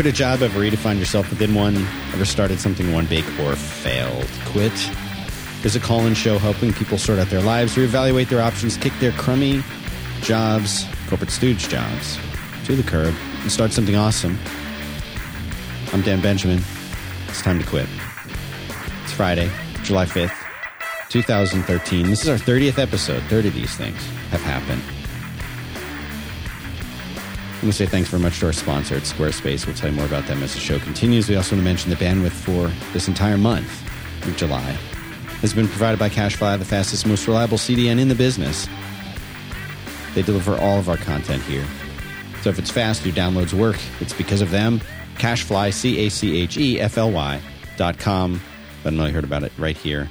Quit a job? Ever redefined yourself within one? Ever started something one big or failed? Quit is a call in show helping people sort out their lives, reevaluate their options, kick their crummy jobs, corporate stooge jobs, to the curb, and start something awesome. I'm Dan Benjamin. It's time to quit. It's Friday, July 5th, 2013. This is our 30th episode. 30 of these things have happened. I'm going to say thanks very much to our sponsor at Squarespace. We'll tell you more about them as the show continues. We also want to mention the bandwidth for this entire month of July has been provided by CacheFly, the fastest, most reliable CDN in the business. They deliver all of our content here. So if it's fast, your downloads work, it's because of them. CacheFly, C A C H E F L Y dot com. I know you heard about it right here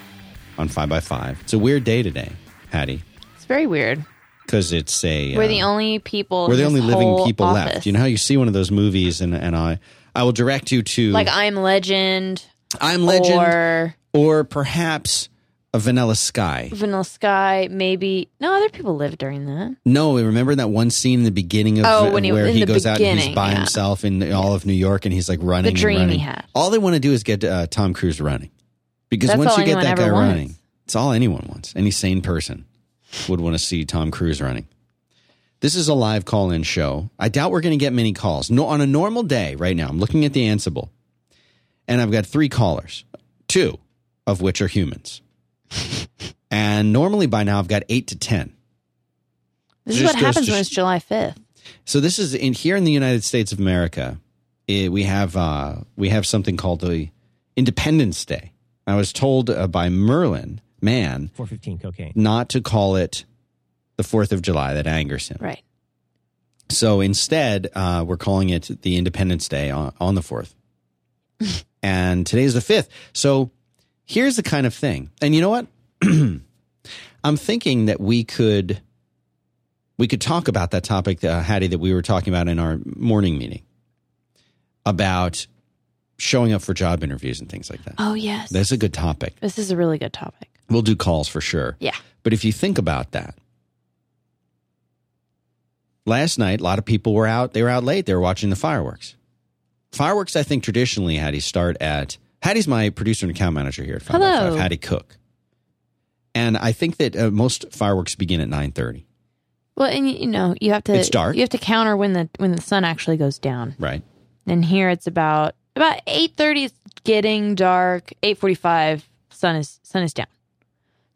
on 5x5. It's a weird day today, Hattie, It's very weird. Because it's a. We're uh, the only people. we're the only living people office. left. You know how you see one of those movies, and, and I, I will direct you to like I'm Legend, I'm Legend, or, or perhaps a Vanilla Sky. Vanilla Sky. Maybe no other people lived during that. No, remember that one scene in the beginning of Oh, when he- where he goes out and he's by yeah. himself in all of New York and he's like running. The dream and he running. had. All they want to do is get uh, Tom Cruise running, because That's once you get that guy wants. running, it's all anyone wants. Any sane person would want to see Tom Cruise running. This is a live call-in show. I doubt we're going to get many calls. No, on a normal day, right now, I'm looking at the Ansible, and I've got three callers, two of which are humans. and normally by now I've got eight to ten. This is what happens to when it's July 5th. So this is in here in the United States of America. eh, we have uh, we have something called the Independence Day. I was told uh, by Merlin Mann 415 cocaine. not to call it the Fourth of July. That angers him. Right. So instead, uh, we're calling it the Independence Day on, on the fourth, and today's the fifth. So here's the kind of thing, and you know what? I'm thinking that we could we could talk about that topic, uh, Hattie, that we were talking about in our morning meeting about showing up for job interviews and things like that. Oh yes. That's a good topic. this is a really good topic. We'll do calls for sure. Yeah. But if you think about that, last night, a lot of people were out. They were out late. They were watching the fireworks. Fireworks, I think, traditionally, Hattie, start at. Hattie's my producer and account manager here at 5 Hello. Hattie Cook. And I think that uh, most fireworks begin at 9.30, Well, and you, you know you have to. It's dark. You have to counter when the when the sun actually goes down. right? And here it's about about eight thirty. It's getting dark. Eight forty five. Sun is sun is down.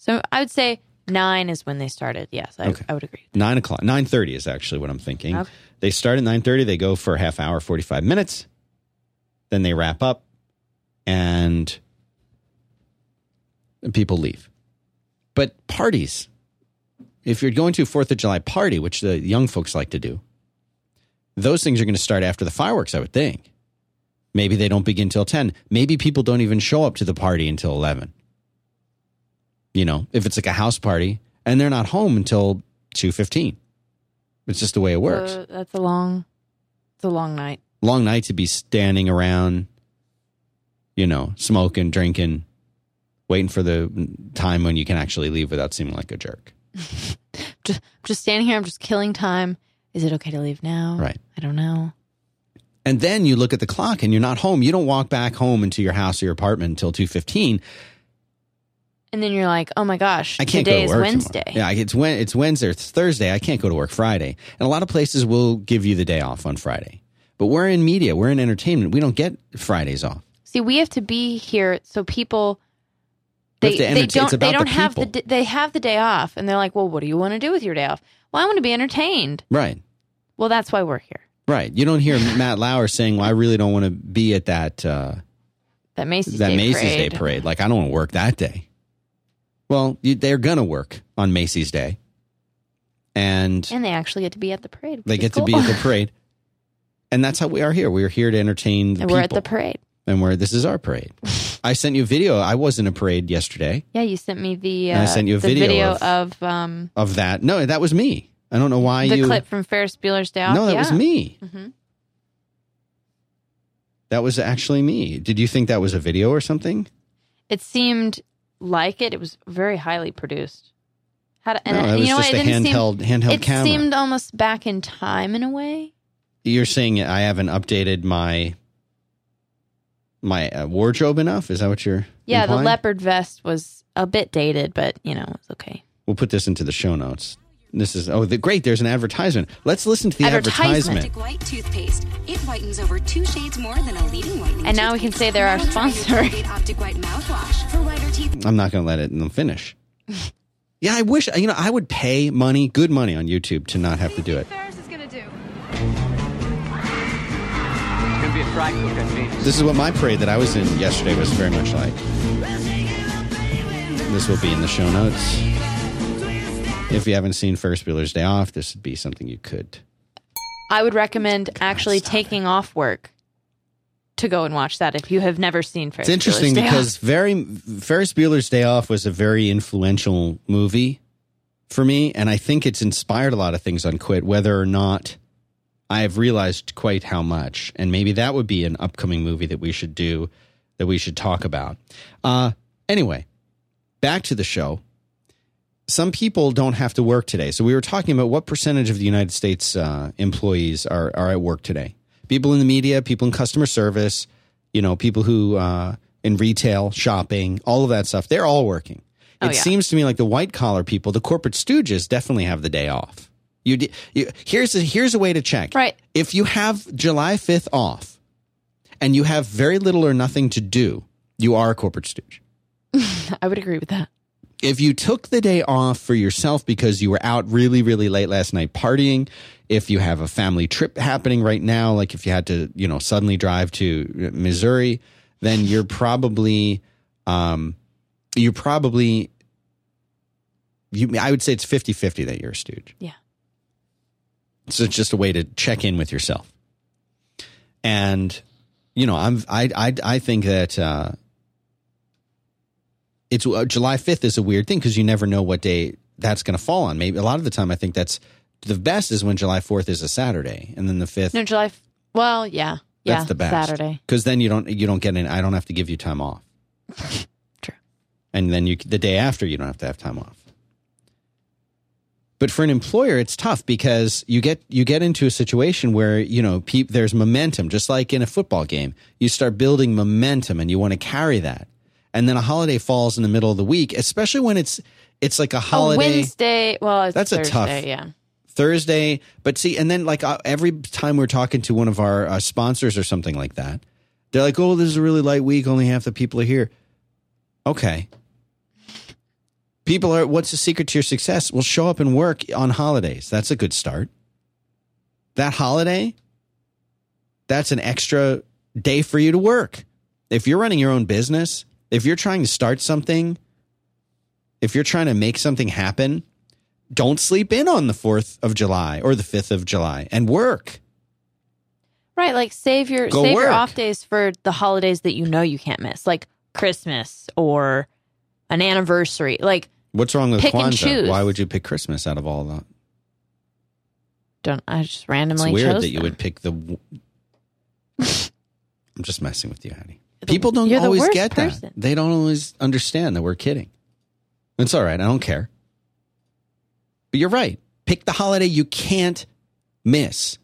So I would say nine is when they started. Yes, I, Okay. I would agree. 9 o'clock. 9.30 is actually what I'm thinking. Okay. They start at 9.30. They go for a half hour, 45 minutes. Then they wrap up and people leave. But parties, if you're going to a Fourth of July party, which the young folks like to do, those things are going to start after the fireworks, I would think. Maybe they don't begin till 10. Maybe people don't even show up to the party until 11. You know, if it's like a house party and they're not home until 2.15. It's just the way it works. Uh, that's a long. It's a long night. Long night to be standing around, you know, smoking, drinking, waiting for the time when you can actually leave without seeming like a jerk. Just just standing here. I'm just killing time. Is it okay to leave now? Right. I don't know. And then you look at the clock and you're not home. You don't walk back home into your house or your apartment until 2.15. And then you're like, oh my gosh, I can't today go to is work Wednesday. Tomorrow. Yeah, it's when it's Wednesday. It's Thursday. I can't go to work Friday. And a lot of places will give you the day off on Friday. But we're in media. We're in entertainment. We don't get Fridays off. See, we have to be here so people they, they don't they don't the have the they have the day off and they're like, "Well, what do you want to do with your day off?" Well, I want to be entertained. Right. Well, that's why we're here. Right. You don't hear Matt Lauer saying, "Well, I really don't want to be at that uh, That Macy's that Day Macy's parade. Day parade. Like, I don't want to work that day." Well, you, they're gonna work on Macy's Day, and and they actually get to be at the parade. they get to be at the parade. And that's how we are here. We are here to entertain the and people. we're at the parade. and we're this is our parade. I sent you a video. I was in a parade yesterday Yeah, you sent me the uh, I sent you a the video of, um of that. No, that was me. I don't know why the you. clip from Ferris Bueller's Day Off. no, that yeah. was me. Mhm. That was actually me. Did you think that was a video or something? It seemed like it. It was very highly produced. How to, and no, it- was you know just what? a It didn't seem- handheld handheld it camera. seemed almost back in time in a way. You're saying I haven't updated my my uh, wardrobe enough? Is that what you're? Yeah, the leopard vest was a bit dated, but you know, it's okay. We'll put this into the show notes. This is oh, the, great. There's an advertisement. Let's listen to the Advertisement. advertisement. White toothpaste. It whitens over two shades more than a leading whitening. And now we can say they're our sponsor. Optic White mouthwash for whiter teeth. I'm not going to let it them finish. yeah, I wish you know I would pay money, good money on YouTube to not have to do it. Ferris is gonna do. It's gonna be a fry cook. This is what my parade that I was in yesterday was very much like. This will be in the show notes. If you haven't seen Ferris Bueller's Day Off, this would be something you could. I would recommend actually stop taking off work to go and watch that if you have never seen Ferris. It's interesting Bueller's Day because Off. very Ferris Bueller's Day Off was a very influential movie for me, and I think it's inspired a lot of things on Quit, whether or not I have realized quite how much. And maybe that would be an upcoming movie that we should do, that we should talk about. Uh, anyway, back to the show. Some people don't have to work today. So we were talking about what percentage of the United States uh, employees are, are at work today. People in the media, people in customer service, you know, people who uh, in retail, shopping, all of that stuff. They're all working. Oh, it yeah. seems to me like the white collar people, the corporate stooges, definitely have the day off. You, you here's a, here's a way to check. Right. If you have July fifth off, and you have very little or nothing to do, you are a corporate stooge. I would agree with that. If you took the day off for yourself because you were out really, really late last night partying, if you have a family trip happening right now, like if you had to, you know, suddenly drive to Missouri, then you're probably, um, you're probably, you, I would say it's 50 50 that you're a stooge. Yeah. So it's just a way to check in with yourself. And, you know, I'm, I, I, I think that, uh, it's uh, July 5th is a weird thing because you never know what day that's going to fall on. Maybe a lot of the time, I think that's the best is when July 4th is a Saturday and then the 5th, No, July. Well, yeah, yeah, that's the best. Saturday. Because then you don't, you don't get in, I don't have to give you time off. True. And then you, the day after, you don't have to have time off. But for an employer, it's tough because you get you get into a situation where you know peop, there's momentum, just like in a football game. You start building momentum, and you want to carry that. And then a holiday falls in the middle of the week, especially when it's it's like a A holiday Wednesday. Well, it's That's a Thursday, tough- Yeah. Thursday. But see, and then like uh, every time we're talking to one of our uh, sponsors or something like that, they're like, "Oh, this is a really light week. Only half the people are here." Okay. People are. What's the secret to your success? Well, show up and work on holidays. That's a good start. That holiday, that's an extra day for you to work. If you're running your own business, if you're trying to start something, if you're trying to make something happen, don't sleep in on the 4th of July or the 5th of July and work. Right, like save your Go save your off days for the holidays that you know you can't miss, like Christmas or an anniversary. Like What's wrong with Pick and choose. Why would you pick Christmas out of all that? don't I just It's randomly weird chose that you would pick the. I'm just messing with you, Hattie. People don't always get person. that. They don't always understand that we're kidding. It's all right. I don't care. But you're right. Pick the holiday you can't miss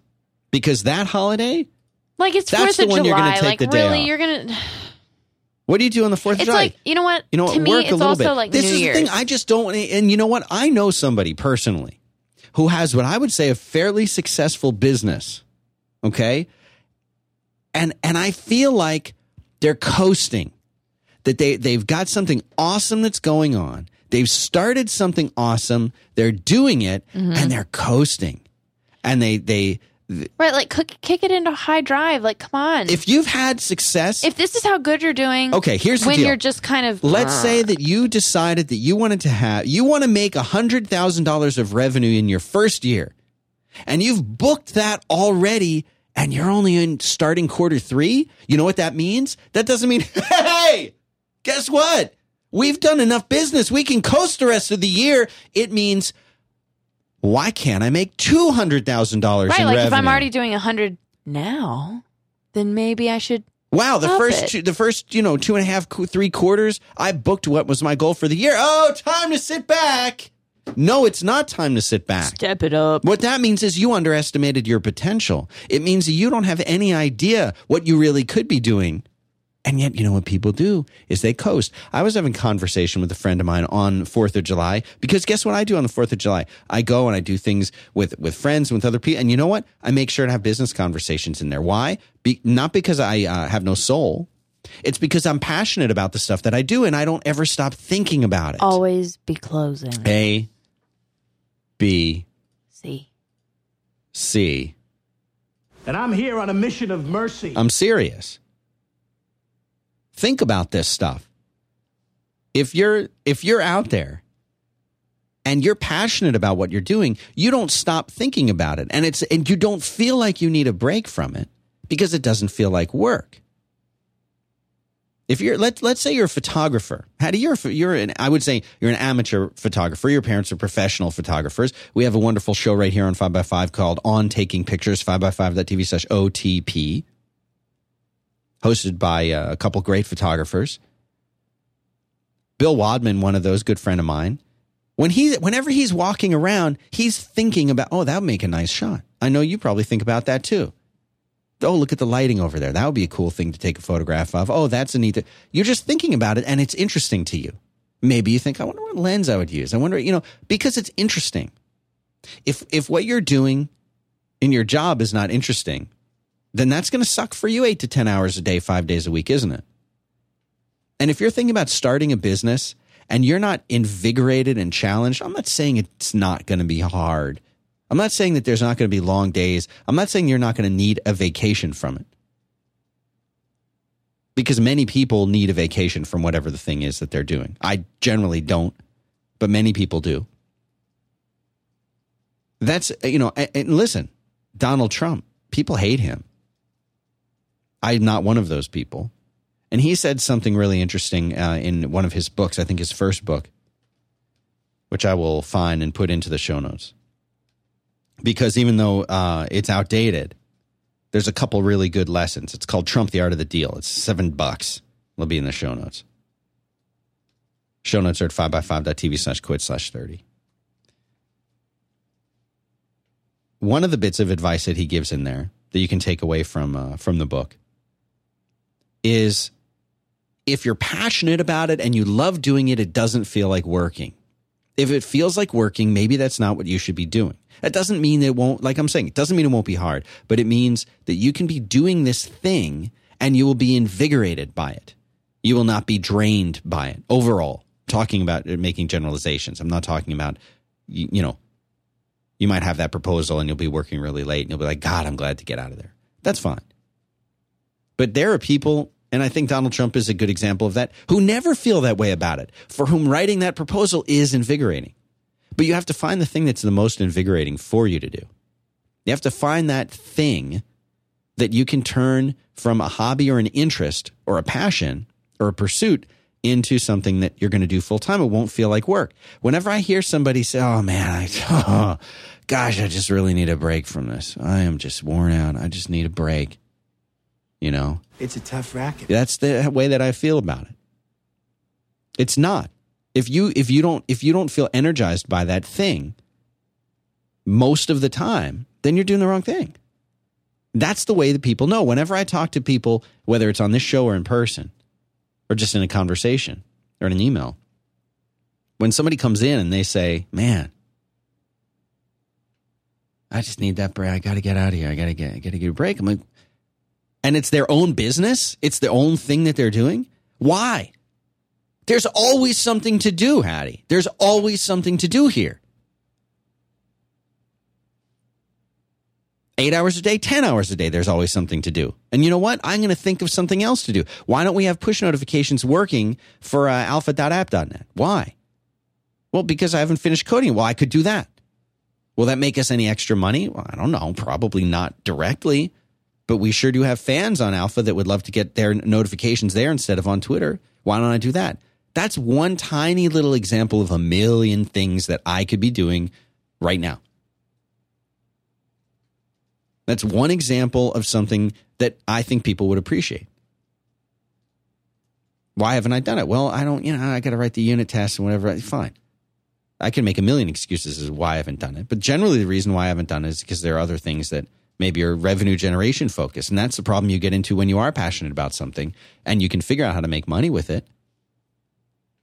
because that holiday. like it's That's Fourth the of one you're July. gonna take like the day really, off. you're gonna. What do you do on the Fourth of It's July? like you know what? You know, to me, work it's a little also bit. like this New is Year's. the thing. I just don't. And you know what? I know somebody personally who has what I would say a fairly successful business. Okay, and and I feel like they're coasting. That they they've got something awesome that's going on. They've started something awesome. They're doing it, Mm-hmm. and they're coasting. And they they right, like cook, kick it into high drive. Like, come on. if you've had success, if this is how good you're doing, Okay, here's the when you're just kind of Let's say that you decided that you wanted to have, you want to make a $100,000 of revenue in your first year, and you've booked that already, and you're only in starting quarter three. You know what that means? That doesn't mean, hey, guess what? We've done enough business. We can coast the rest of the year. It means, why can't I make $200,000 right. in Like revenue? if I'm already doing a hundred now, then maybe I should. Wow, the first two, the first you know two and a half three quarters, I booked what was my goal for the year. Oh, time to sit back. No, it's not time to sit back. Step it up. What that means is you underestimated your potential. It means that you don't have any idea what you really could be doing. And yet, you know what people do is they coast. I was having conversation with a friend of mine on 4th of July because guess what I do on the 4th of July? I go and I do things with, with friends and with other people. And you know what? I make sure to have business conversations in there. Why? Be, not because I uh, have no soul. It's because I'm passionate about the stuff that I do and I don't ever stop thinking about it. Always be closing. A, B, See. C. And I'm here on a mission of mercy. I'm serious. Think about this stuff. If you're if you're out there and you're passionate about what you're doing, you don't stop thinking about it. And it's and you don't feel like you need a break from it because it doesn't feel like work. If you're let let's say you're a photographer, how do you you're you're an I would say you're an amateur photographer. Your parents are professional photographers. We have a wonderful show right here on Five by Five called On Taking Pictures. Five by Five.tv slash OTP, hosted by uh, a couple great photographers. Bill Wadman, one of those, good friend of mine. When he whenever he's walking around, he's thinking about oh that would make a nice shot. I know you probably think about that too oh, look at the lighting over there. That would be a cool thing to take a photograph of. Oh, that's a neat. Th-. You're just thinking about it and it's interesting to you. Maybe you think, I wonder what lens I would use. I wonder, you know, because it's interesting. If, if what you're doing in your job is not interesting, then that's going to suck for you eight to 10 hours a day, five days a week, isn't it? And if you're thinking about starting a business and you're not invigorated and challenged, I'm not saying it's not going to be hard. I'm not saying that there's not going to be long days. I'm not saying you're not going to need a vacation from it. Because many people need a vacation from whatever the thing is that they're doing. I generally don't, but many people do. That's, you know, and listen, Donald Trump, people hate him. I'm not one of those people. And he said something really interesting uh, in one of his books, I think his first book, which I will find and put into the show notes because even though uh, it's outdated, there's a couple really good lessons. It's called Trump the Art of the Deal. It's seven bucks. It'll be in the show notes. Show notes are at 5by5.tv slash quit slash 30. One of the bits of advice that he gives in there that you can take away from uh, from the book is if you're passionate about it and you love doing it, it doesn't feel like working. If it feels like working, maybe that's not what you should be doing. That doesn't mean it won't, like I'm saying, it doesn't mean it won't be hard, but it means that you can be doing this thing and you will be invigorated by it. You will not be drained by it overall. Talking about making generalizations. I'm not talking about, you, you know, you might have that proposal and you'll be working really late and you'll be like, God, I'm glad to get out of there. That's fine. But there are people, and I think Donald Trump is a good example of that, who never feel that way about it, for whom writing that proposal is invigorating. But you have to find the thing that's the most invigorating for you to do. You have to find that thing that you can turn from a hobby or an interest or a passion or a pursuit into something that you're going to do full time. It won't feel like work. Whenever I hear somebody say, Oh man, I, oh, gosh, I just really need a break from this. I am just worn out. I just need a break. You know, it's a tough racket. That's the way that I feel about it. It's not if you if you don't if you don't feel energized by that thing most of the time, then you're doing the wrong thing. That's the way that people know. Whenever I talk to people, whether it's on this show or in person, or just in a conversation or in an email, when somebody comes in and they say, "Man, I just need that break. I got to get out of here. I got to get I got to get a break." I'm like, and it's their own business. It's their own thing that they're doing. Why? There's always something to do, Hattie. There's always something to do here. Eight hours a day, 10 hours a day, there's always something to do. And you know what? I'm going to think of something else to do. Why don't we have push notifications working for uh, alpha.app.net? Why? Well, because I haven't finished coding. Well, I could do that. Will that make us any extra money? Well, I don't know. Probably not directly, but we sure do have fans on Alpha that would love to get their notifications there instead of on Twitter. Why don't I do that? That's one tiny little example of a million things that I could be doing right now. That's one example of something that I think people would appreciate. Why haven't I done it? Well, I don't, you know, I got to write the unit test and whatever. Fine. I can make a million excuses as why I haven't done it, but generally the reason why I haven't done it is because there are other things that maybe are revenue generation focused, and that's the problem you get into when you are passionate about something and you can figure out how to make money with it.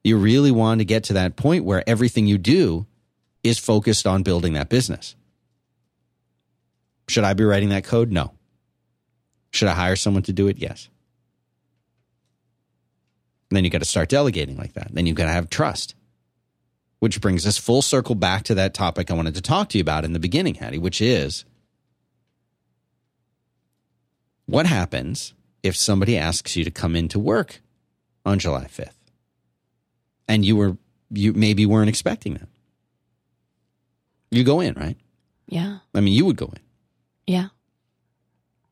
You really want to get to that point where everything you do is focused on building that business. Should I be writing that code? No. Should I hire someone to do it? Yes. And then you got to start delegating like that. Then you've got to have trust. Which brings us full circle back to that topic I wanted to talk to you about in the beginning, Hattie, which is what happens if somebody asks you to come into work on July 5th? and you were you maybe weren't expecting that. You go in, right? Yeah. I mean, you would go in. Yeah.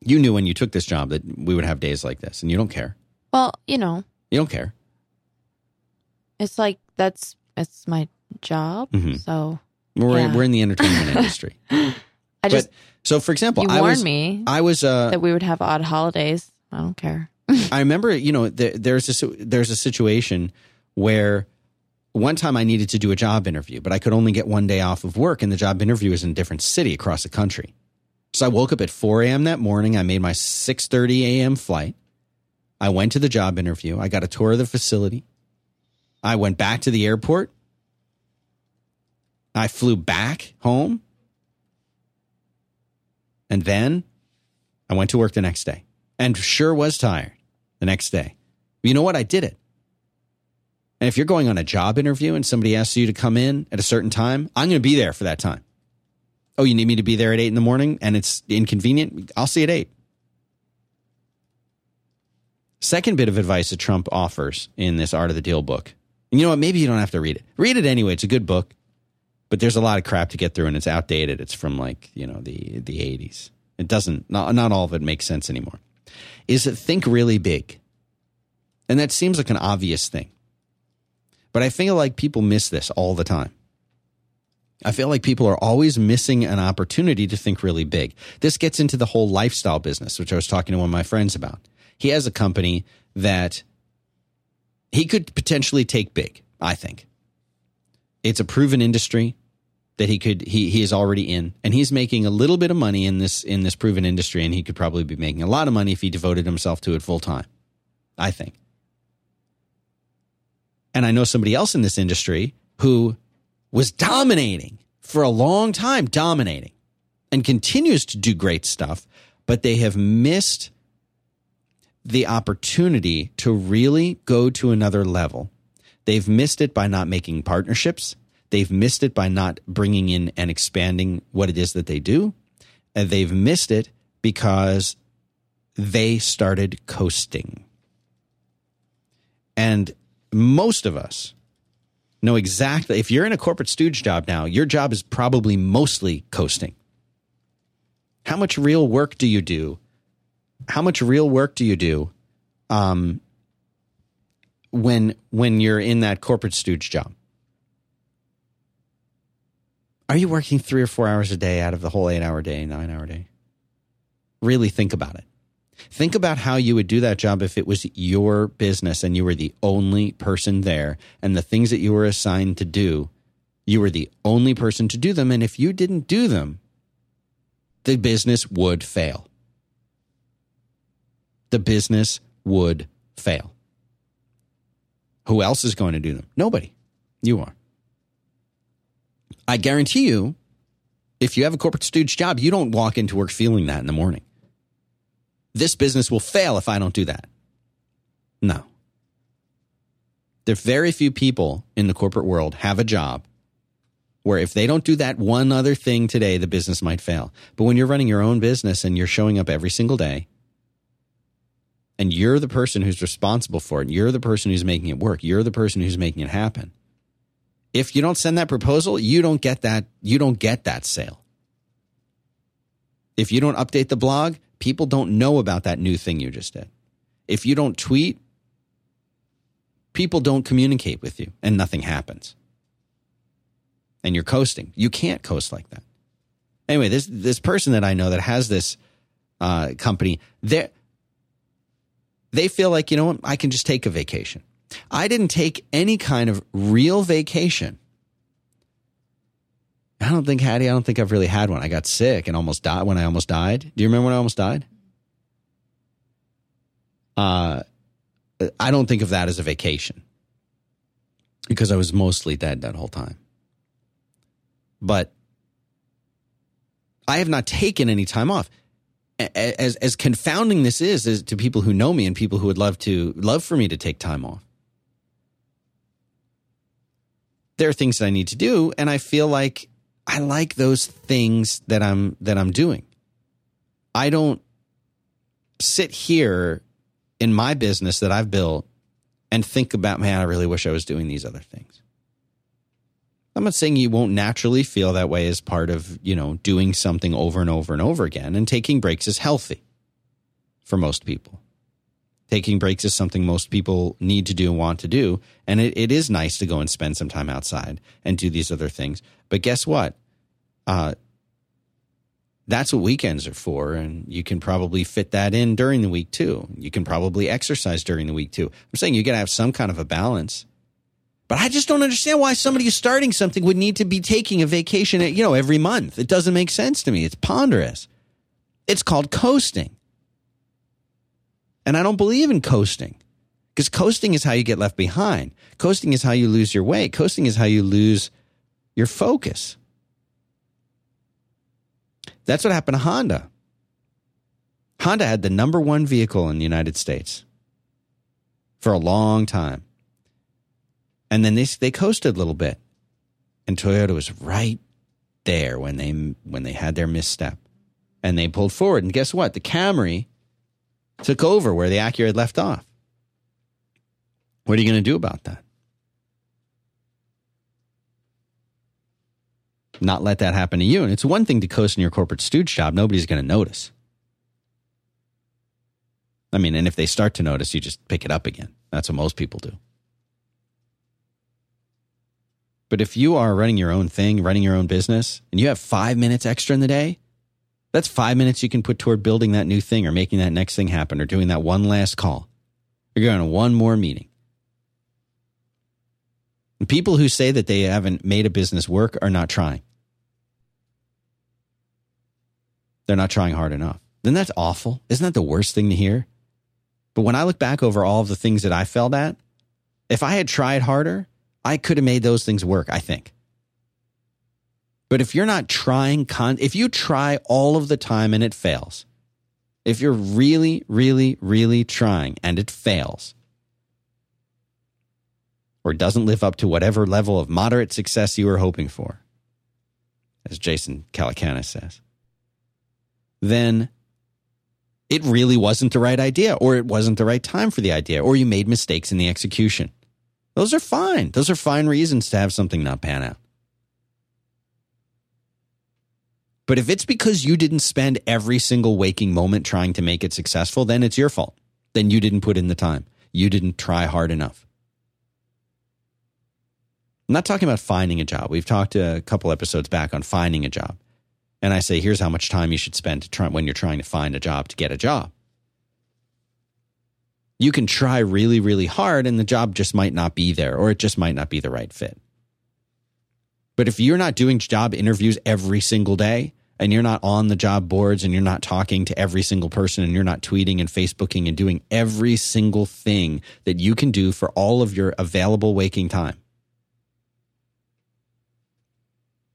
You knew when you took this job that we would have days like this, and you don't care. Well, you know, You don't care. it's like that's it's my job. Mhm. So We're Yeah. we're in the entertainment industry. I just but so, for example, you I warned was me I was uh, that we would have odd holidays. I don't care. I remember, you know, there, there's a si- there's a situation where one time I needed to do a job interview, but I could only get one day off of work, and the job interview was in a different city across the country. So I woke up at 4 a.m. that morning. I made my 6:30 a.m. flight. I went to the job interview. I got a tour of the facility. I went back to the airport. I flew back home. And then I went to work the next day and sure was tired the next day. You know what? I did it. And if you're going on a job interview and somebody asks you to come in at a certain time, I'm going to be there for that time. Oh, you need me to be there at eight in the morning and it's inconvenient? I'll see you at eight. Second bit of advice that Trump offers in this Art of the Deal book. And you know what? Maybe you don't have to read it. Read it anyway. It's a good book, but there's a lot of crap to get through and it's outdated. It's from like, you know, the, the 80s. It doesn't, not, not all of it makes sense anymore. Is it think really big? And that seems like an obvious thing. But I feel like people miss this all the time. I feel like people are always missing an opportunity to think really big. This gets into the whole lifestyle business, which I was talking to one of my friends about. He has a company that he could potentially take big, I think. It's a proven industry that he could he he is already in and he's making a little bit of money in this in this proven industry and he could probably be making a lot of money if he devoted himself to it full time. I think. And I know somebody else in this industry who was dominating for a long time, dominating, and continues to do great stuff, but they have missed the opportunity to really go to another level. They've missed it by not making partnerships. They've missed it by not bringing in and expanding what it is that they do. And they've missed it because they started coasting. And most of us know exactly if you're in a corporate stooge job now, your job is probably mostly coasting. How much real work do you do? How much real work do you do um, when when you're in that corporate stooge job? Are you working three or four hours a day out of the whole eight hour day, nine hour day? Really think about it. Think about how you would do that job if it was your business and you were the only person there and the things that you were assigned to do, you were the only person to do them. And if you didn't do them, the business would fail. The business would fail. Who else is going to do them? Nobody. You are. I guarantee you, if you have a corporate stooge job, you don't walk into work feeling that in the morning this business will fail if I don't do that. No. There are very few people in the corporate world have a job where if they don't do that one other thing today, the business might fail. But when you're running your own business and you're showing up every single day and you're the person who's responsible for it, you're the person who's making it work, you're the person who's making it happen. If you don't send that proposal, you don't get that you don't get that sale. If you don't update the blog, people don't know about that new thing you just did. If you don't tweet, people don't communicate with you and nothing happens. And you're coasting. You can't coast like that. Anyway, this this person that I know that has this uh, company, they they feel like you know what, I can just take a vacation. I didn't take any kind of real vacation I don't think, Hattie, I don't think I've really had one. I got sick and almost died when I almost died. Do you remember when I almost died? Uh, I don't think of that as a vacation because I was mostly dead that whole time. But I have not taken any time off. As as confounding this is, is to people who know me and people who would love to love for me to take time off. There are things that I need to do, and I feel like I like those things that I'm that I'm doing. I don't sit here in my business that I've built and think about, man, I really wish I was doing these other things. I'm not saying you won't naturally feel that way as part of, you know, doing something over and over and over again. And taking breaks is healthy for most people. Taking breaks is something most people need to do and want to do. And it, it is nice to go and spend some time outside and do these other things. But guess what? Uh, that's what weekends are for. And you can probably fit that in during the week too. You can probably exercise during the week too. I'm saying you got to have some kind of a balance. But I just don't understand why somebody who's starting something would need to be taking a vacation, you know, every month. It doesn't make sense to me. It's ponderous. It's called coasting. And I don't believe in coasting because coasting is how you get left behind. Coasting is how you lose your way. Coasting is how you lose your focus. That's what happened to Honda. Honda had the number one vehicle in the United States for a long time. And then they, they coasted a little bit. And Toyota was right there when they, when they had their misstep. And they pulled forward. And guess what? The Camry took over where the Acura had left off. What are you going to do about that? not let that happen to you. And it's one thing to coast in your corporate stooge job. Nobody's going to notice. I mean, and if they start to notice, you just pick it up again. That's what most people do. But if you are running your own thing, running your own business, and you have five minutes extra in the day, that's five minutes you can put toward building that new thing or making that next thing happen or doing that one last call. You're going to one more meeting. And people who say that they haven't made a business work are not trying. They're not trying hard enough. Then that's awful. Isn't that the worst thing to hear? But when I look back over all of the things that I failed at, if I had tried harder, I could have made those things work, I think. But if you're not trying, con- if you try all of the time and it fails, if you're really, really, really trying and it fails, or doesn't live up to whatever level of moderate success you were hoping for, as Jason Calacanis says, then it really wasn't the right idea, or it wasn't the right time for the idea, or you made mistakes in the execution. Those are fine. Those are fine reasons to have something not pan out. But if it's because you didn't spend every single waking moment trying to make it successful, then it's your fault. Then you didn't put in the time. You didn't try hard enough. I'm not talking about finding a job. We've talked a couple episodes back on finding a job and I say, here's how much time you should spend try, when you're trying to find a job to get a job. You can try really, really hard, and the job just might not be there, or it just might not be the right fit. But if you're not doing job interviews every single day, and you're not on the job boards, and you're not talking to every single person, and you're not tweeting and Facebooking and doing every single thing that you can do for all of your available waking time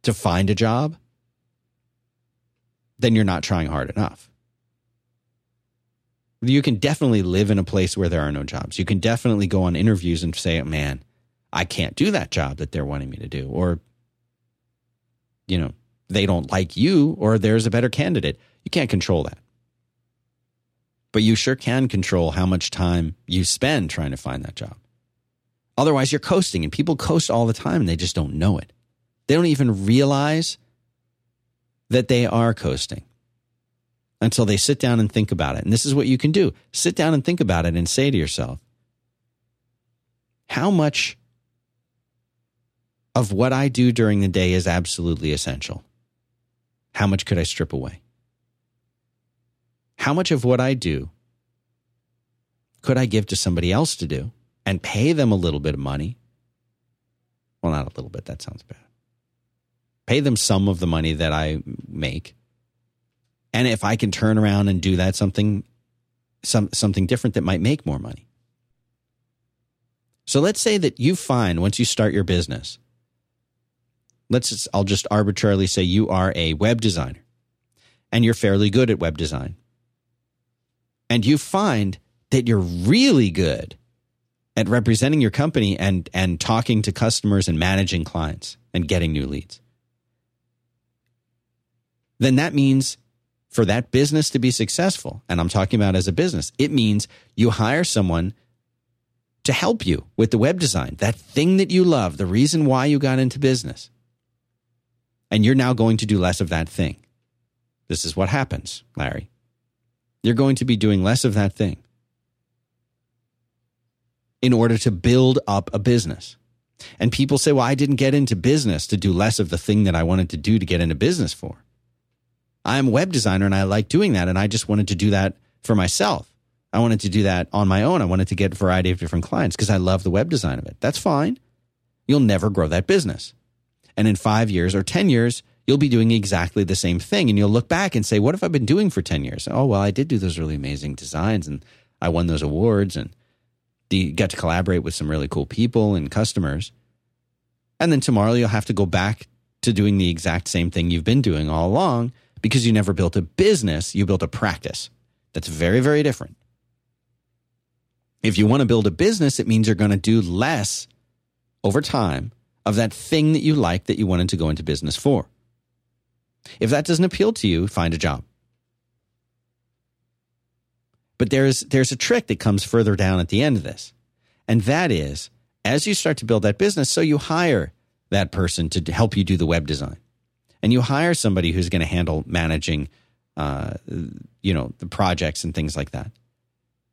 to find a job, then you're not trying hard enough. You can definitely live in a place where there are no jobs. You can definitely go on interviews and say, man, I can't do that job that they're wanting me to do. Or, you know, they don't like you or there's a better candidate. You can't control that. But you sure can control how much time you spend trying to find that job. Otherwise, you're coasting, and people coast all the time and they just don't know it. They don't even realize that they are coasting until they sit down and think about it. And this is what you can do sit down and think about it and say to yourself, how much of what I do during the day is absolutely essential? How much could I strip away? How much of what I do could I give to somebody else to do and pay them a little bit of money? Well, not a little bit, that sounds bad pay them some of the money that I make. And if I can turn around and do that something some something different that might make more money. So let's say that you find once you start your business, let's just, I'll just arbitrarily say you are a web designer and you're fairly good at web design. And you find that you're really good at representing your company and and talking to customers and managing clients and getting new leads. Then that means for that business to be successful, and I'm talking about as a business, it means you hire someone to help you with the web design, that thing that you love, the reason why you got into business. And you're now going to do less of that thing. This is what happens, Larry. You're going to be doing less of that thing in order to build up a business. And people say, well, I didn't get into business to do less of the thing that I wanted to do to get into business for. I'm a web designer and I like doing that. And I just wanted to do that for myself. I wanted to do that on my own. I wanted to get a variety of different clients because I love the web design of it. That's fine. You'll never grow that business. And in five years or 10 years, you'll be doing exactly the same thing. And you'll look back and say, what have I been doing for 10 years? Oh, well, I did do those really amazing designs and I won those awards and got to collaborate with some really cool people and customers. And then tomorrow you'll have to go back to doing the exact same thing you've been doing all along because you never built a business, you built a practice. That's very, very different. If you want to build a business, it means you're going to do less over time of that thing that you like that you wanted to go into business for. If that doesn't appeal to you, find a job. But there's there's a trick that comes further down at the end of this. And that is as you start to build that business, so you hire that person to help you do the web design. And you hire somebody who's going to handle managing uh, you know, the projects and things like that.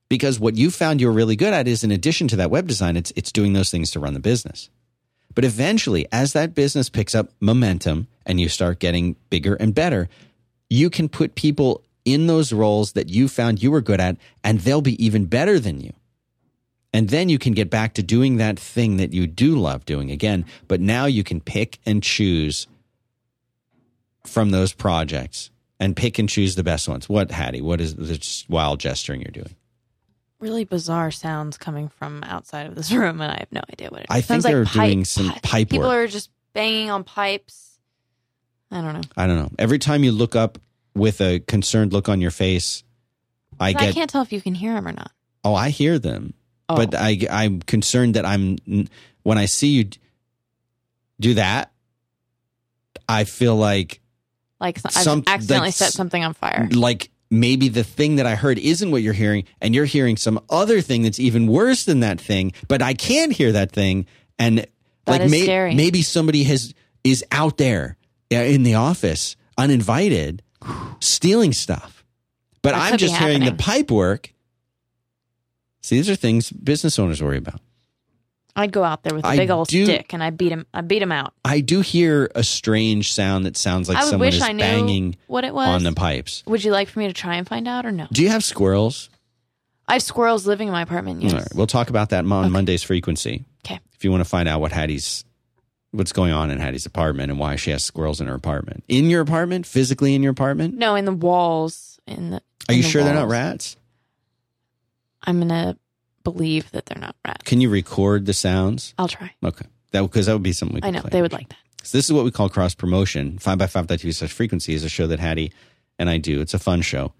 Because what you found you're really good at is in addition to that web design it's it's doing those things to run the business. But eventually as that business picks up momentum and you start getting bigger and better you can put people in those roles that you found you were good at and they'll be even better than you. And then you can get back to doing that thing that you do love doing again but now you can pick and choose from those projects and pick and choose the best ones what hattie what is this wild gesturing you're doing really bizarre sounds coming from outside of this room, and I have no idea what it is. I think they're like doing pipe- some pipe People work. are just banging on pipes. I don't know. I don't know. Every time you look up with a concerned look on your face, I get. I, can't tell if you can hear them or not. oh, I hear them, Oh. but I I'm concerned that I'm when I see you do that, I feel like Like I've Some- accidentally set something on fire. like maybe the thing that I heard isn't what you're hearing, and you're hearing some other thing that's even worse than that thing, but I can't hear that thing, and like may- maybe somebody has is out there in the office uninvited stealing stuff, but That I'm just hearing the pipe work. See, these are things business owners worry about. I'd go out there with a I big old do- stick and I beat him. I beat him out. I do hear a strange sound that sounds like I would someone wish is I knew banging what it was. on the pipes. Would you like for me to try and find out or no? Do you have squirrels? I have squirrels living in my apartment. Yes. All right, we'll talk about that on Monday's frequency. Okay. If you want to find out what Hattie's, what's going on in Hattie's apartment and why she has squirrels in her apartment. In your apartment, physically in your apartment. No, in the walls. In the. Are in you the sure they're not walls. rats? I'm gonna believe that they're not rats. Can you record the sounds? I'll try. Okay, that because that would be something we could I know play. they would like that. So this is what we call cross promotion. Five by five TV slash frequency is a show that Hattie and I do. It's a fun show.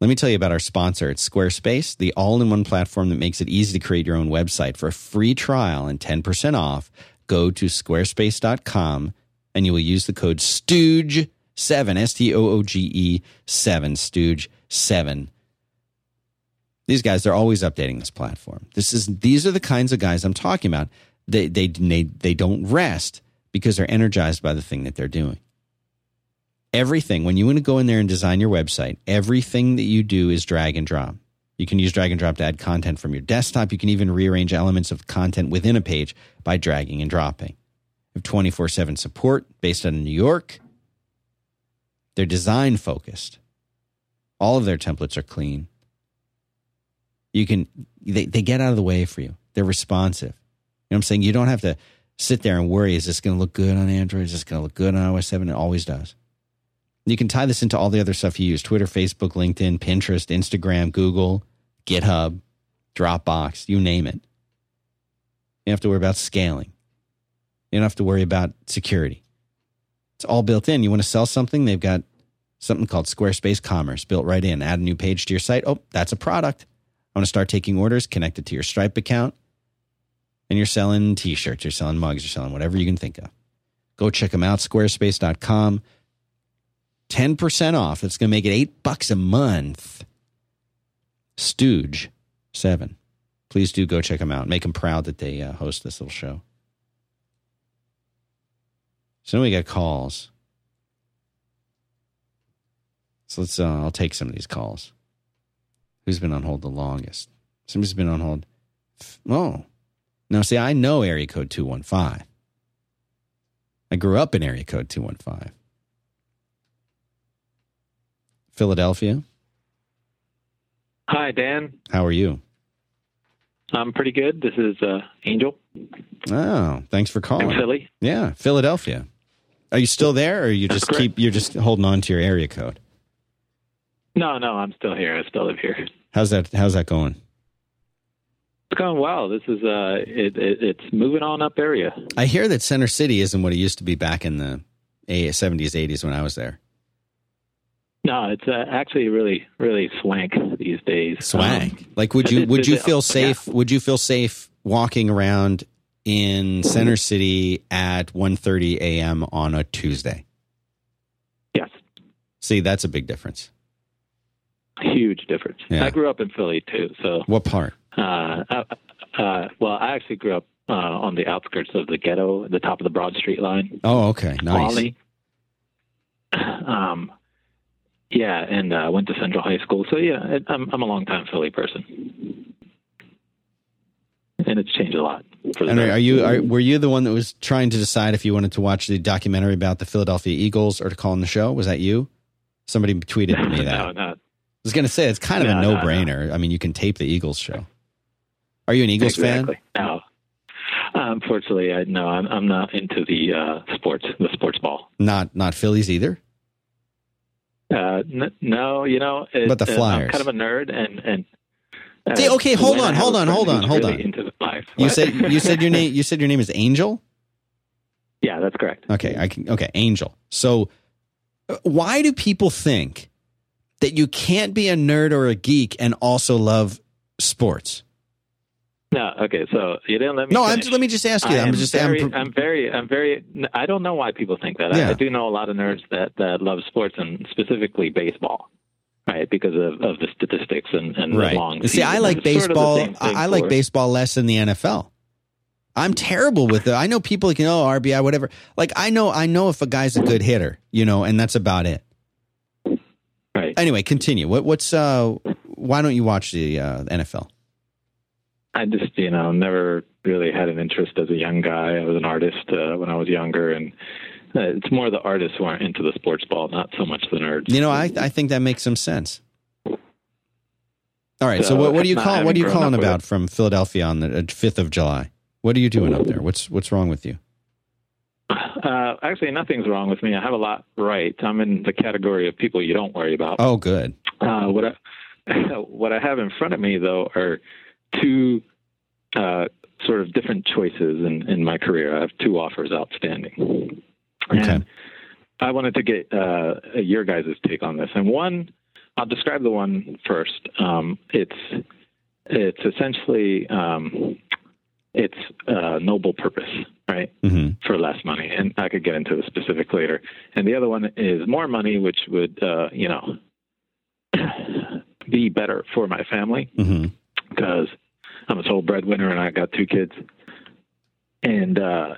Let me tell you about our sponsor. It's Squarespace, the all-in-one platform that makes it easy to create your own website. For a free trial and 10% off, go to squarespace.com and you will use the code STOOGE7, S-T-O-O-G-E 7, STOOGE7. These guys, they're always updating this platform. This is these are the kinds of guys I'm talking about. They they they, they don't rest because they're energized by the thing that they're doing. Everything when you want to go in there and design your website, everything that you do is drag and drop. You can use drag and drop to add content from your desktop. You can even rearrange elements of content within a page by dragging and dropping. You have 24 7 support based out of New York. They're design focused. All of their templates are clean. You can, they, they get out of the way for you. They're responsive. You know what I'm saying? You don't have to sit there and worry is this going to look good on Android? Is this going to look good on iOS 7? It always does. You can tie this into all the other stuff you use Twitter, Facebook, LinkedIn, Pinterest, Instagram, Google, GitHub, Dropbox, you name it. You don't have to worry about scaling. You don't have to worry about security. It's all built in. You want to sell something, they've got something called Squarespace Commerce built right in. Add a new page to your site. Oh, that's a product. I want to start taking orders, connect it to your Stripe account, and you're selling t shirts, you're selling mugs, you're selling whatever you can think of. Go check them out, squarespace.com. 10% off. It's going to make it eight bucks a month. Stooge, seven. Please do go check them out. Make them proud that they uh, host this little show. So we got calls. So let's. Uh, I'll take some of these calls. Who's been on hold the longest? Somebody's been on hold. Oh, now see, I know area code two one five. I grew up in area code two one five. Philadelphia. Hi, Dan. How are you? I'm pretty good. This is uh, Angel. Oh, thanks for calling. I'm Philly. Yeah, Philadelphia. Are you still there, or you just keep? You're just holding on to your area code. No, no, I'm still here. I still live here. How's that? How's that going? It's going well. This is uh, it, it, it's moving on up area. I hear that Center City isn't what it used to be back in the seventies, eighties when I was there. No, it's uh, actually really, really swank these days. Swank. Um, like, would you would you feel yeah. safe? Would you feel safe walking around in Center City at 1.30 a.m. on a Tuesday? yes, See, that's a big difference. Huge difference. Yeah. I grew up in Philly too, so What part? uh, uh, uh, well, I actually grew up uh, on the outskirts of the ghetto, at the top of the Broad Street line. Oh, okay, nice. Quality. Um, yeah, and uh, went to Central High School. So yeah, it, I'm I'm a long time Philly person, and it's changed a lot. For the And are, are you? Are, were you the one that was trying to decide if you wanted to watch the documentary about the Philadelphia Eagles or to call in the show? Was that you? Somebody tweeted me that. no, was going to say it's kind of a No, no, no-brainer. I mean, you can tape the Eagles show. Are you an Eagles exactly. fan? No, unfortunately, I no, I'm I'm not into the uh, sports, the sports ball. Not not Phillies either. Uh, n- no, you know, it, But the uh, Flyers. I'm kind of a nerd, and and. Uh, See, okay, hold I on, hold on, hold on, hold really on. Into the Flyers. You said you said your name. You said your name is Angel. yeah, that's correct. Okay, I can. Okay, Angel. So, uh, why do people think that you can't be a nerd or a geek and also love sports? No, okay, so you didn't let me. No, I'm, finish. let me just ask you. I I'm just. very, I'm, I'm, very, I'm very. I don't know why people think that. Yeah. I, I do know a lot of nerds that that love sports and specifically baseball, right? Because of, of the statistics and, and the long. See, I like It's sort of baseball. I, I like baseball less than the NFL. I'm terrible with it. I know people can oh RBI whatever. Like I know I know if a guy's a good hitter, you know, and that's about it. Right. Anyway, continue. What what's uh why don't you watch the uh, NFL? I just, you know, never really had an interest as a young guy. I was an artist uh, when I was younger, and uh, it's more the artists who aren't into the sports ball, not so much the nerds. You know, I I think that makes some sense. All right. So, So, what, what do you call what are you calling about from Philadelphia on the fifth of July? What are you doing up there? What's what's wrong with you? Uh, actually, nothing's wrong with me. I have a lot right. I'm in the category of people you don't worry about. Oh, good. Uh, what I what I have in front of me though are two uh, sort of different choices in, in my career. I have two offers outstanding, Okay. and I wanted to get uh, your guys' take on this. And one, I'll describe the one first. Um, it's it's essentially um, it's a noble purpose, right? hmm for less money, and I could get into the specific later. And the other one is more money, which would, uh, you know, be better for my family because I'm a sole breadwinner and I got two kids. And uh,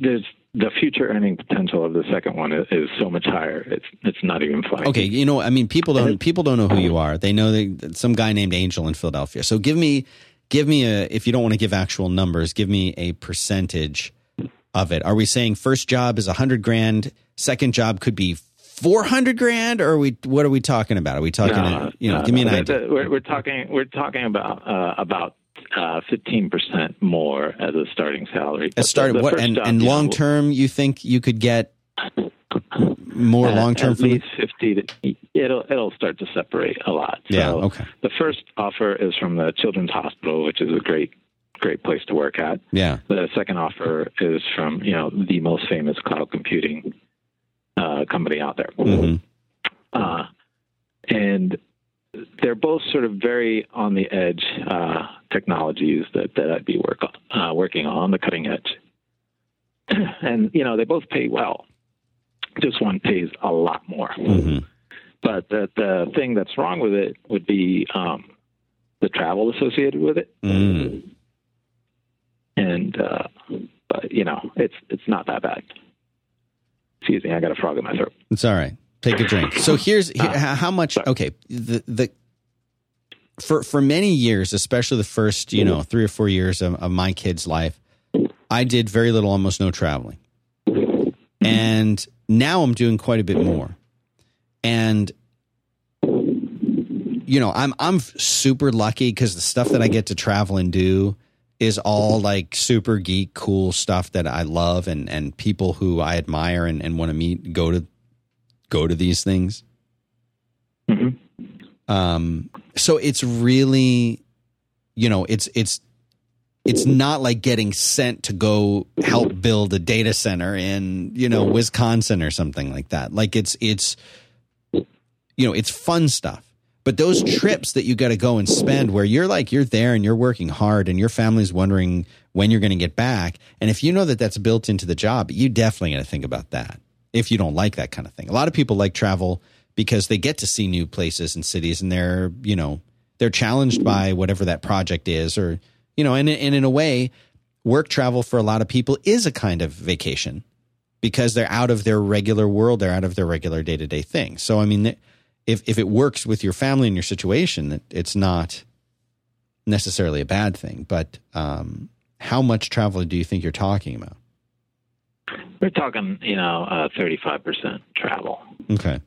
there's the future earning potential of the second one is, is so much higher. It's it's not even funny. Okay, you know, I mean, people don't people don't know who you are. They know that some guy named Angel in Philadelphia. So give me give me a if you don't want to give actual numbers, give me a percentage of it. Are we saying first job is a hundred grand, second job could be four hundred grand, or are we what are we talking about? Are we talking? No, you know, no, give me an no. idea. We're, we're talking we're talking about uh, about uh, fifteen percent more as a starting salary. As starting what and, and long term, you think you could get more long term at least fifty. To, it'll it'll start to separate a lot. So yeah. Okay. The first offer is from the Children's Hospital, which is a great great place to work at. Yeah. The second offer is from you know the most famous cloud computing uh, company out there. Mm-hmm. Uh, and they're both sort of very on the edge uh, technologies that, that I'd be work uh, working on, the cutting edge. and, you know, they both pay well. Just one pays a lot more. Mm-hmm. But the, the thing that's wrong with it would be um, the travel associated with it. Mm. And, uh, but, you know, it's, it's not that bad. Excuse me, I got a frog in my throat. It's all right. Take a drink. So here's here, uh, how much. Okay, the the for for many years, especially the first you know three or four years of, of my kid's life, I did very little, almost no traveling, and now I'm doing quite a bit more, and you know I'm I'm super lucky because the stuff that I get to travel and do is all like super geek cool stuff that I love and and people who I admire and, and want to meet go to go to these things. Mm-hmm. Um, so it's really, you know, it's it's it's not like getting sent to go help build a data center in you know Wisconsin or something like that. Like it's it's you know it's fun stuff. But those trips that you got to go and spend where you're like you're there and you're working hard and your family's wondering when you're going to get back and if you know that that's built into the job, you definitely got to think about that if you don't like that kind of thing. A lot of people like travel because they get to see new places and cities and they're, you know, they're challenged by whatever that project is or, you know, and, and in a way, work travel for a lot of people is a kind of vacation because they're out of their regular world, they're out of their regular day to day thing. So, I mean, if, if it works with your family and your situation, it's not necessarily a bad thing. But um, how much travel do you think you're talking about? We're talking, you know, uh, 35% travel. Okay.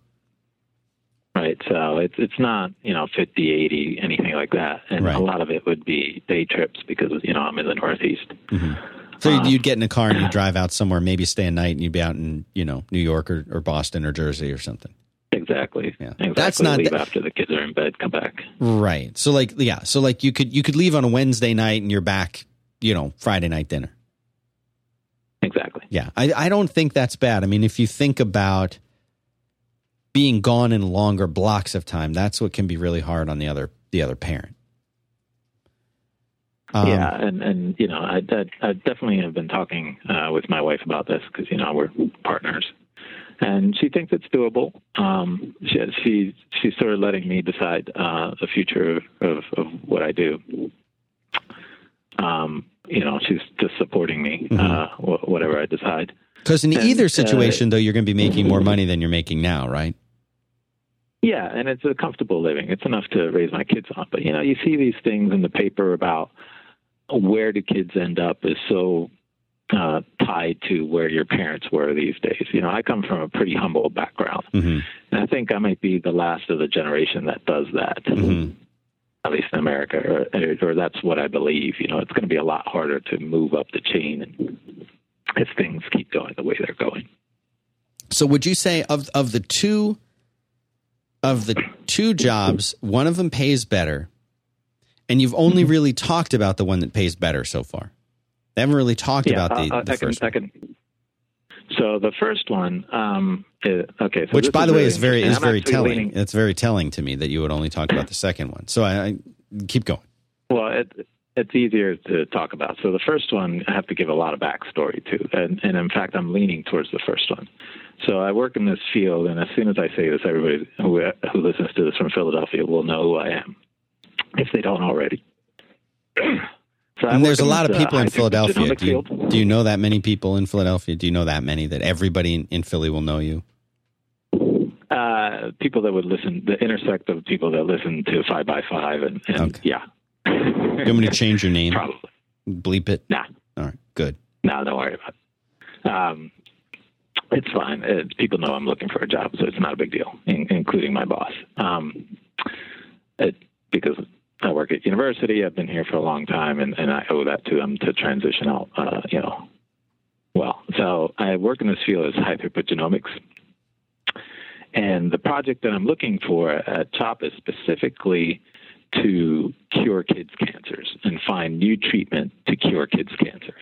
Right. So it's it's not, you know, 50, 80, anything like that. And right. a lot of it would be day trips because, you know, I'm in the Northeast. Mm-hmm. So um, you'd get in a car and you'd drive out somewhere, maybe stay a night, and you'd be out in, you know, New York or, or Boston or Jersey or something. Exactly. Yeah. Exactly. That's not leave after the kids are in bed, come back. Right. So like yeah, so like you could you could leave on a Wednesday night and you're back, you know, Friday night dinner. Exactly. Yeah. I, I don't think that's bad. I mean, if you think about being gone in longer blocks of time, that's what can be really hard on the other the other parent. Um, yeah, and and you know, I, I, I definitely have been talking uh, with my wife about this because you know we're partners, and she thinks it's doable. Um, she she she's sort of letting me decide uh, the future of of what I do. Um, you know, she's just supporting me, mm-hmm. uh, wh- whatever I decide. Because in and, either uh, situation, though, you're going to be making more money than you're making now, right? Yeah, and it's a comfortable living. It's enough to raise my kids on. But you know, you see these things in the paper about where do kids end up is so uh, tied to where your parents were these days. You know, I come from a pretty humble background, mm-hmm. and I think I might be the last of the generation that does that. Mm-hmm at least in America, or, or that's what I believe. You know, it's going to be a lot harder to move up the chain and if things keep going the way they're going. So, would you say of of the two of the two jobs, one of them pays better, and you've only mm-hmm. really talked about the one that pays better so far? They haven't really talked yeah, about the, uh, the I first. Can, can, so the first one, um, is, okay. So Which, by the way, is very is I'm very telling. Leaning, it's very telling to me that you would only talk about the second one. So I, I keep going. Well, it, it's easier to talk about. So the first one, I have to give a lot of backstory to, and, and in fact, I'm leaning towards the first one. So I work in this field, and as soon as I say this, everybody who, who listens to this from Philadelphia will know who I am, if they don't already. So and there's a lot of people uh, in Philadelphia. Do you, do you, know that many people in Philadelphia? Do you know that many that everybody in, in Philly will know you? Uh, people that would listen, the intersect of people that listen to Five by Five, and, and okay. yeah. you want me to change your name? Probably. Bleep it. Nah. All right. Good. No, nah, don't worry about it. Um, it's fine. It, people know I'm looking for a job, so it's not a big deal, in, including my boss. Um, it, because I work at university. I've been here for a long time, and, and I owe that to them to transition out. Uh, you know, well, so I work in this field as high throughput genomics, and the project that I'm looking for at CHOP is specifically to cure kids' cancers and find new treatment to cure kids' cancer,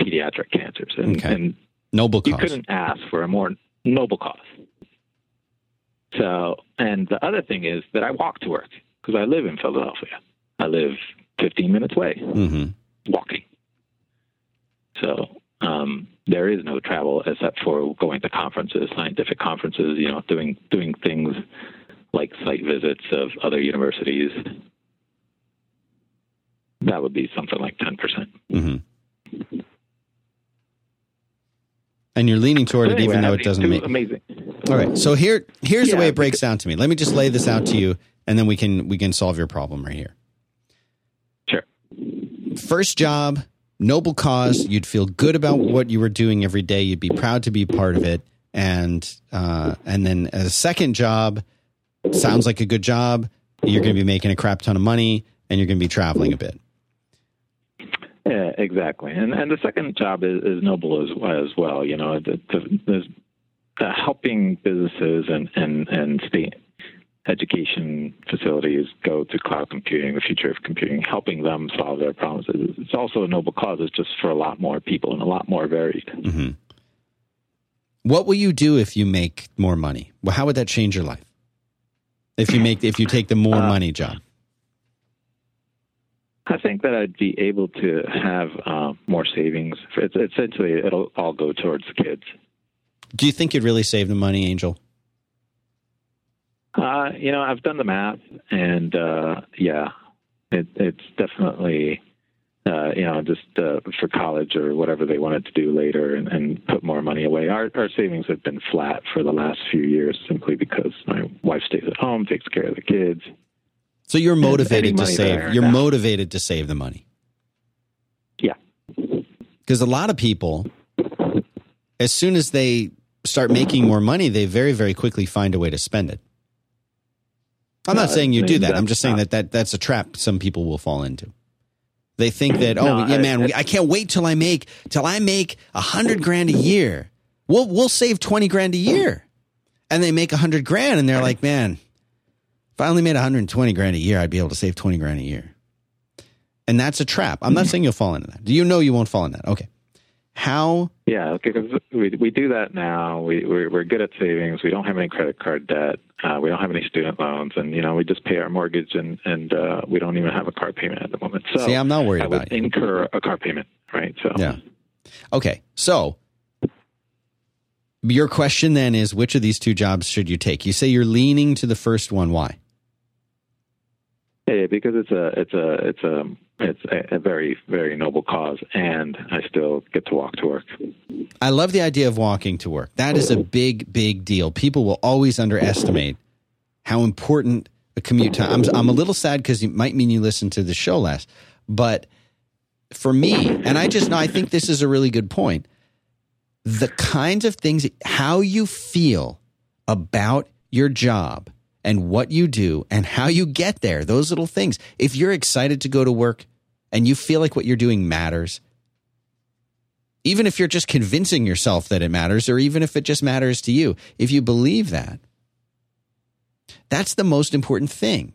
pediatric cancers, and, Okay. and Noble you couldn't ask for a more noble cause. So, and the other thing is that I walk to work because I live in Philadelphia. I live 15 minutes away hmm walking. So um, there is no travel except for going to conferences, scientific conferences. You know, doing doing things like site visits of other universities. That would be something like 10 percent. hmm And you're leaning toward it, even though it doesn't make. amazing. All right. So here, here's the way it breaks down to me. Let me just lay this out to you, and then we can we can solve your problem right here. Sure. First job, noble cause. You'd feel good about what you were doing every day. You'd be proud to be part of it, and uh, and then as a second job, sounds like a good job. You're going to be making a crap ton of money, and you're going to be traveling a bit. Yeah, exactly. And and the second job is, is noble as as well. You know, the, the, uh, helping businesses and and and state education facilities go to cloud computing, the future of computing, helping them solve their problems. It's also a noble cause. It's just for a lot more people and a lot more varied. What will you do if you make more money? Well, how would that change your life? If you make if you take the more Uh, money job. I think that I'd be able to have uh, more savings. It's, essentially, it'll all go towards the kids. Do you think you'd really save the money, Angel? Uh, you know, I've done the math, and uh, yeah, it, it's definitely, uh, you know, just uh, for college or whatever they wanted to do later, and, and put more money away. Our, our savings have been flat for the last few years, simply because my wife stays at home, takes care of the kids. So you're motivated to save. there, You're yeah. motivated to save the money. Yeah, Because a lot of people, as soon as they start making more money, they very, very quickly find a way to spend it. I'm not saying you do that. I'm just saying not- that, that that's a trap some people will fall into. They think that, oh No, yeah, I- man, we, I can't wait till I make till I make a hundred grand a year. We'll we'll save twenty grand a year, and they make a hundred grand, and they're like, man, if I only made 120 grand a year, I'd be able to save 20 grand a year. And that's a trap. I'm not saying you'll fall into that. Do you know you won't fall in that? Okay. How? yeah, okay, because we we do that now. We we're, we're good at savings. We don't have any credit card debt. Uh, we don't have any student loans, and you know, we just pay our mortgage, and and uh, we don't even have a car payment at the moment. So See, I'm not worried I about would you. incur a car payment, right? So Yeah. Okay. So your question then is which of these two jobs should you take? You say you're leaning to the first one. Why? Yeah, because it's a it's a it's a it's a, a very very noble cause, and I still get to walk to work. I love the idea of walking to work. That is a big, big deal. People will always underestimate how important a commute time. I'm, I'm a little sad because it might mean you listen to the show less, but for me, and I just know I think this is a really good point. The kinds of things, how you feel about your job and what you do and how you get there, those little things. If you're excited to go to work and you feel like what you're doing matters, even if you're just convincing yourself that it matters, or even if it just matters to you, if you believe that, that's the most important thing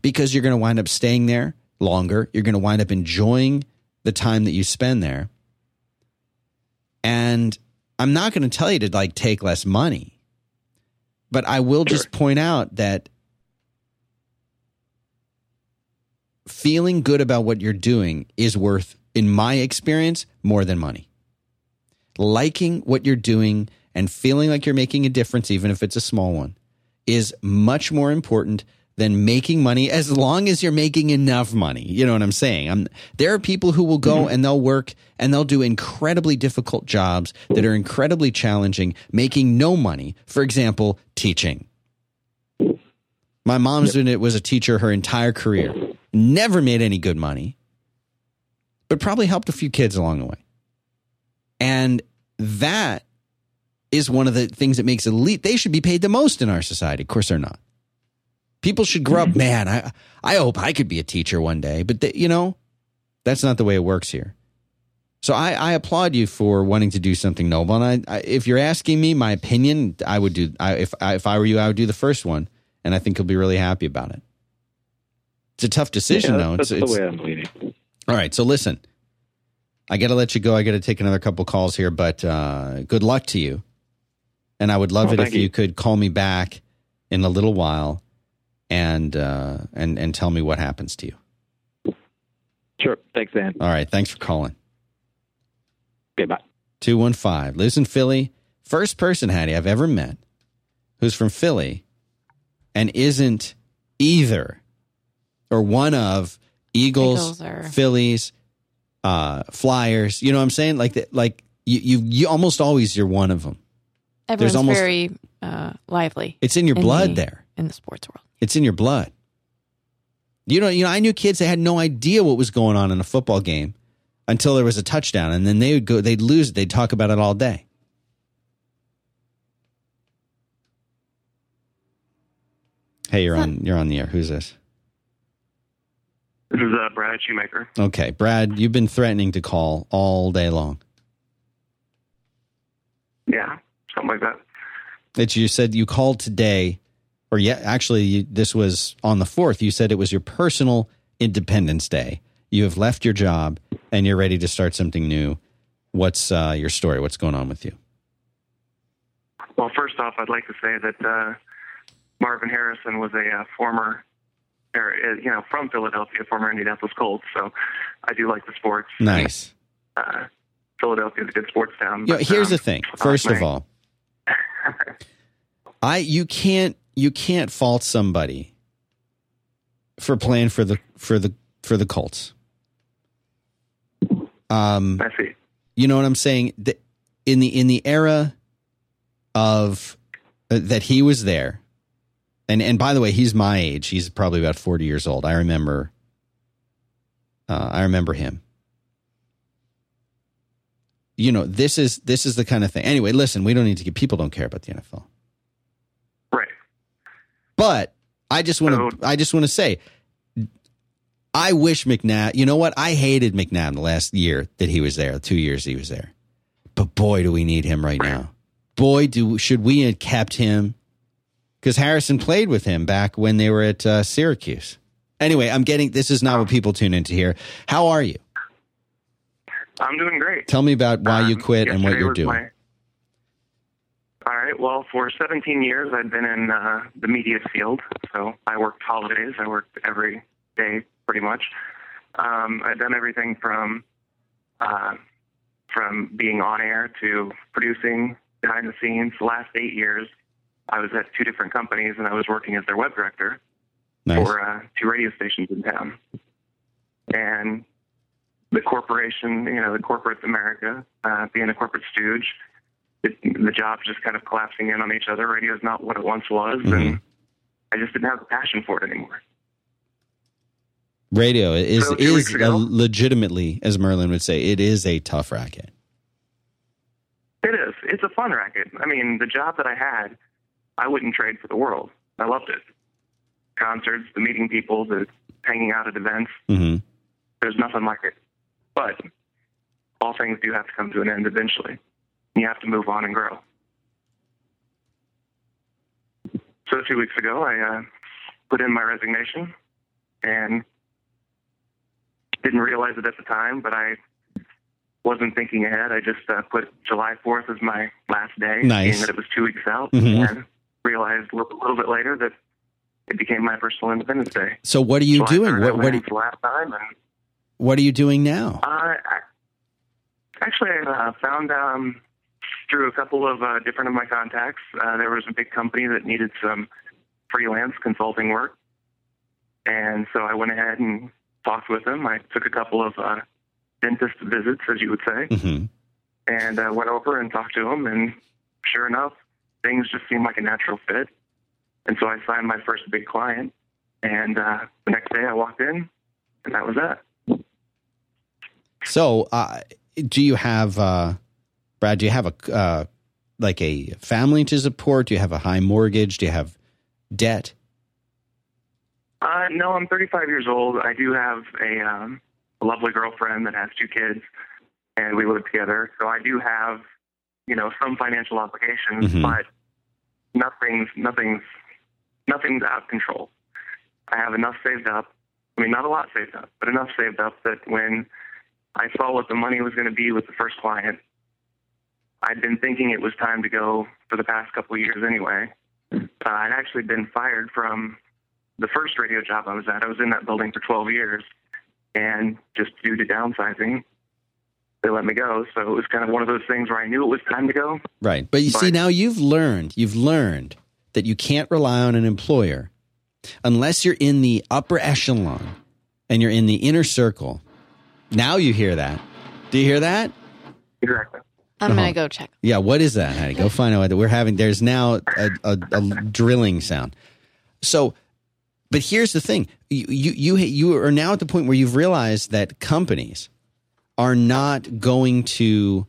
because you're going to wind up staying there longer. You're going to wind up enjoying the time that you spend there. And I'm not going to tell you to like take less money, but I will just point out that feeling good about what you're doing is worth, in my experience, more than money. Liking what you're doing and feeling like you're making a difference, even if it's a small one, is much more important than making money as long as you're making enough money. You know what I'm saying? I'm, there are people who will go mm-hmm. and they'll work and they'll do incredibly difficult jobs that are incredibly challenging, making no money. For example, teaching. My mom's it was a teacher her entire career. Never made any good money, but probably helped a few kids along the way. And that is one of the things that makes elite. They should be paid the most in our society. Of course, they're not. People should grow up. Man, I I hope I could be a teacher one day, but the, you know, that's not the way it works here. So I, I applaud you for wanting to do something noble. And I, I if you're asking me my opinion, I would do. I, if I, if I were you, I would do the first one, and I think you'll be really happy about it. It's a tough decision, Yeah, though. that's It's, the way I'm leaning. all right. So listen, I got to let you go. I got to take another couple calls here, but uh, good luck to you. And I would love Oh, it if you. you. could call me back in a little while and uh, and and tell me what happens to you. Sure. Thanks, Dan. All right. Thanks for calling. Okay, bye. 215 lives in Philly. First person, Hattie, I've ever met who's from Philly and isn't either or one of Eagles, Eagles or- Phillies, uh, Flyers. You know what I'm saying? Like, that, like you, you, you almost always you're one of them. Everyone's almost- very uh, lively. It's in your in blood the- there. in the sports world. It's in your blood. You know, you know, I knew kids that had no idea what was going on in a football game until there was a touchdown, and then they would go, they'd lose it, they'd talk about it all day. Hey, you're on, you're on the air. Who's this? This is uh, Brad Shoemaker. Okay, Brad, you've been threatening to call all day long. Yeah, something like that. That you said you called today, or yeah, actually, you, this was on the fourth. You said it was your personal Independence Day. You have left your job and you're ready to start something new. What's uh, your story? What's going on with you? Well, first off, I'd like to say that uh, Marvin Harrison was a uh, former, or, uh, you know, from Philadelphia, former Indianapolis Colts. So I do like the sports. Nice. Uh, Philadelphia's a good sports town. Know, here's um, the thing. First of all, I you can't you can't fault somebody for playing for the for the for the Colts. Um, I see. you know what I'm saying? In the in the era of uh, that he was there, and and by the way, he's my age. He's probably about 40 years old. I remember. Uh, I remember him. You know, this is this is the kind of thing. Anyway, listen, we don't need to get people don't care about the NFL. But I just want to I just want to say I wish McNabb, you know what? I hated McNabb the last year that he was there, 2 years he was there. But boy, do we need him right now. Boy, do should we have kept him cuz Harrison played with him back when they were at uh, Syracuse. Anyway, I'm getting this is not what people tune into here. How are you? I'm doing great. Tell me about why you Um, quit and what you're doing. my- right. Well, for 17 years, I've been in uh, the media field. So I worked holidays. I worked every day, pretty much. Um, I've done everything from uh, from being on air to producing behind the scenes. The last eight years, I was at two different companies, and I was working as their web director Nice. for uh, two radio stations in town. And the corporation, you know, the corporate America, uh, being a corporate stooge, it, the jobs just kind of collapsing in on each other. Radio is not what it once was, Mm-hmm. and I just didn't have the passion for it anymore. Radio is So is a legitimately as Merlin would say, it is a tough racket. It is. It's a fun racket. I mean, the job that I had, I wouldn't trade for the world. I loved it. Concerts, the meeting people, the hanging out at events. Mhm. There's nothing like it. But all things do have to come to an end eventually. You have to move on and grow. So two weeks ago, I uh, put in my resignation and didn't realize it at the time, but I wasn't thinking ahead. I just uh, put July 4th as my last day, Nice. being that it was two weeks out, Mhm. and realized a little, bit later that it became my personal Independence Day. So what are you July doing? What what in for last time, and what are you doing now? uh, I- actually, I uh, found um, through a couple of uh, different of my contacts, uh, there was a big company that needed some freelance consulting work, and so I went ahead and talked with them. I took a couple of uh, dentist visits, as you would say, Mhm. and uh, went over and talked to them. And sure enough, things just seemed like a natural fit. And so I signed my first big client. And uh, the next day, I walked in, and that was that. So, uh, do you have, uh, Brad? Do you have a uh, like a family to support? Do you have a high mortgage? Do you have debt? Uh, no, I'm 35 years old. I do have a, um, a lovely girlfriend that has two kids, and we live together. So I do have, you know, some financial obligations, Mhm. but nothing's nothing's nothing's out of control. I have enough saved up. I mean, not a lot saved up, but enough saved up that when I saw what the money was going to be with the first client, I'd been thinking it was time to go for the past couple of years anyway. Uh, I'd actually been fired from the first radio job I was at. I was in that building for 12 years, and just due to downsizing, they let me go. So it was kind of one of those things where I knew it was time to go. Right. But you see, now you've learned, you've learned that you can't rely on an employer unless you're in the upper echelon and you're in the inner circle. Now you hear that. Do you hear that? Exactly. I'm Uh-huh. gonna go check. Yeah. What is that, Hattie? Go find out. We're having, there's now a, a, a drilling sound. So, but here's the thing you, you, you, you are now at the point where you've realized that companies are not going to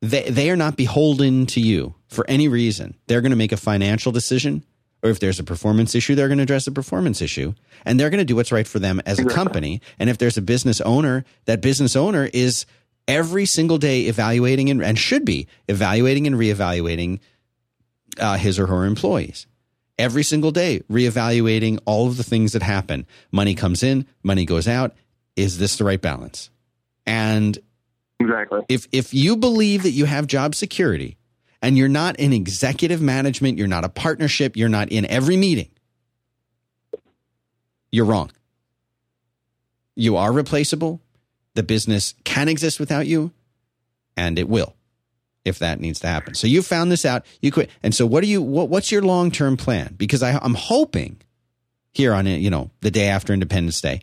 they, they are not beholden to you for any reason. They're going to make a financial decision, or if there's a performance issue, they're going to address a performance issue, and they're going to do what's right for them as a company. And if there's a business owner, that business owner is every single day evaluating and, and should be evaluating and reevaluating uh, his or her employees. Every single day, reevaluating all of the things that happen. Money comes in, money goes out. Is this the right balance? And Exactly. if if you believe that you have job security and you're not in executive management, you're not a partnership, you're not in every meeting, you're wrong. You are replaceable. The business can exist without you, and it will if that needs to happen. So you found this out. You quit. And so what do you what, what's your long term plan? Because I, I'm hoping here on you know the day after Independence Day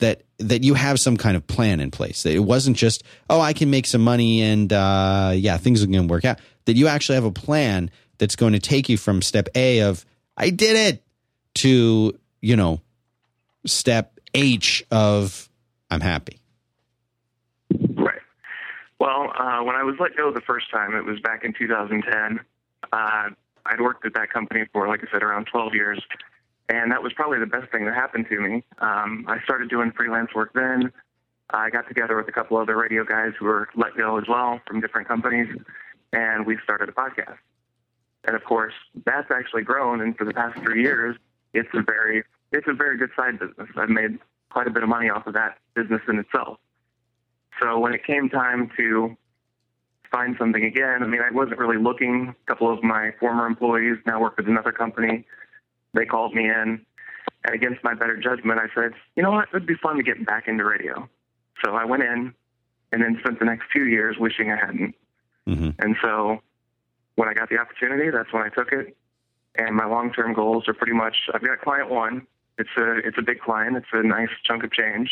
that that you have some kind of plan in place. That it wasn't just oh I can make some money and uh, yeah things are going to work out. That you actually have a plan that's going to take you from step A of I did it to you know step H of I'm happy. Well, uh, when I was let go the first time, it was back in 2010. Uh, I'd worked at that company for, like I said, around 12 years, and that was probably the best thing that happened to me. Um, I started doing freelance work then. I got together with a couple other radio guys who were let go as well from different companies, and we started a podcast. And of course, that's actually grown, and for the past three years, it's a very it's a very good side business. I've made quite a bit of money off of that business in itself. So when it came time to find something again, I mean, I wasn't really looking. A couple of my former employees now work with another company. They called me in, and against my better judgment, I said, you know what, it'd be fun to get back into radio. So I went in and then spent the next two years wishing I hadn't. hmm And so when I got the opportunity, that's when I took it. And my long term goals are pretty much I've got client one. It's a it's a big client. It's a nice chunk of change,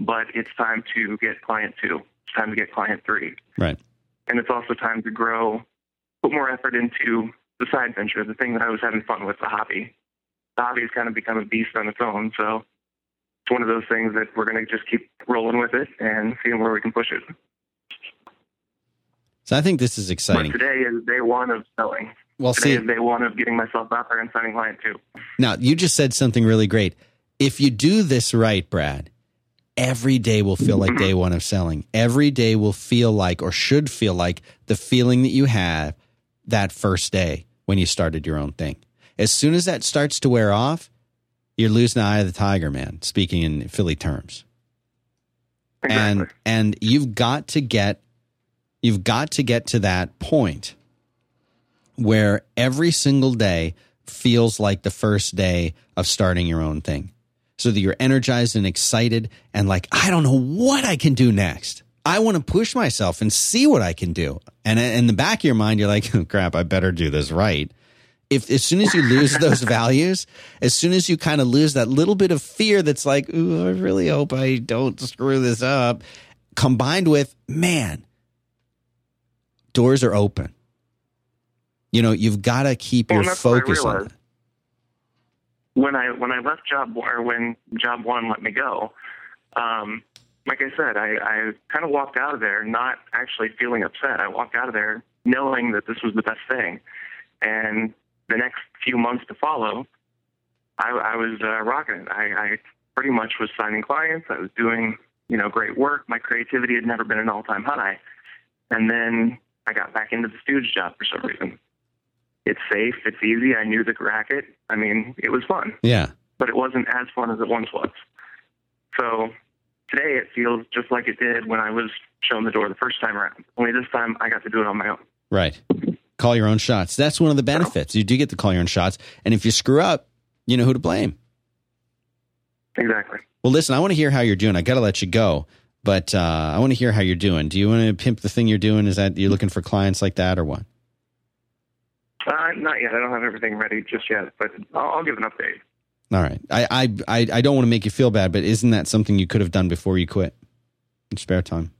but it's time to get client two. It's time to get client three. Right. And it's also time to grow, put more effort into the side venture, the thing that I was having fun with, the hobby. The hobby has kind of become a beast on its own. So it's one of those things that we're going to just keep rolling with it and seeing where we can push it. So I think this is exciting. But today is day one of selling. Well, Today see, is day one of getting myself out there and signing client two. Now, you just said something really great. If you do this right, Brad, every day will feel like mm-hmm. day one of selling. Every day will feel like, or should feel like, the feeling that you had that first day when you started your own thing. As soon as that starts to wear off, you're losing the eye of the tiger, man, speaking in Philly terms. And and you've got to get you've got to get to that point where every single day feels like the first day of starting your own thing. So that you're energized and excited and like, I don't know what I can do next. I want to push myself and see what I can do. And in the back of your mind, you're like, oh, crap, I better do this right. If as soon as you lose those values, as soon as you kind of lose that little bit of fear that's like, ooh, I really hope I don't screw this up, combined with, man, doors are open. You know, you've got to keep Well, your and that's what I focus on it. When I when I left job or when job one let me go, um, like I said, I, I kind of walked out of there not actually feeling upset. I walked out of there knowing that this was the best thing, and the next few months to follow, I, I was uh, rocking it. I, I pretty much was signing clients. I was doing, you know, great work. My creativity had never been an all-time high. And then I got back into the stooge job for some reason. It's safe. It's easy. I knew the racket. I mean, it was fun, Yeah. but it wasn't as fun as it once was. So today it feels just like it did when I was shown the door the first time around. Only this time I got to do it on my own. Right. Call your own shots. That's one of the benefits. You do get to call your own shots. And if you screw up, you know who to blame. Exactly. Well, listen, I want to hear how you're doing. I got to let you go, but uh, I want to hear how you're doing. Do you want to pimp the thing you're doing? Is that you're looking for clients like that or what? Uh, not yet. I don't have everything ready just yet, but I'll, I'll give an update. All right. I, I, I, I don't want to make you feel bad, but isn't that something you could have done before you quit? In spare time.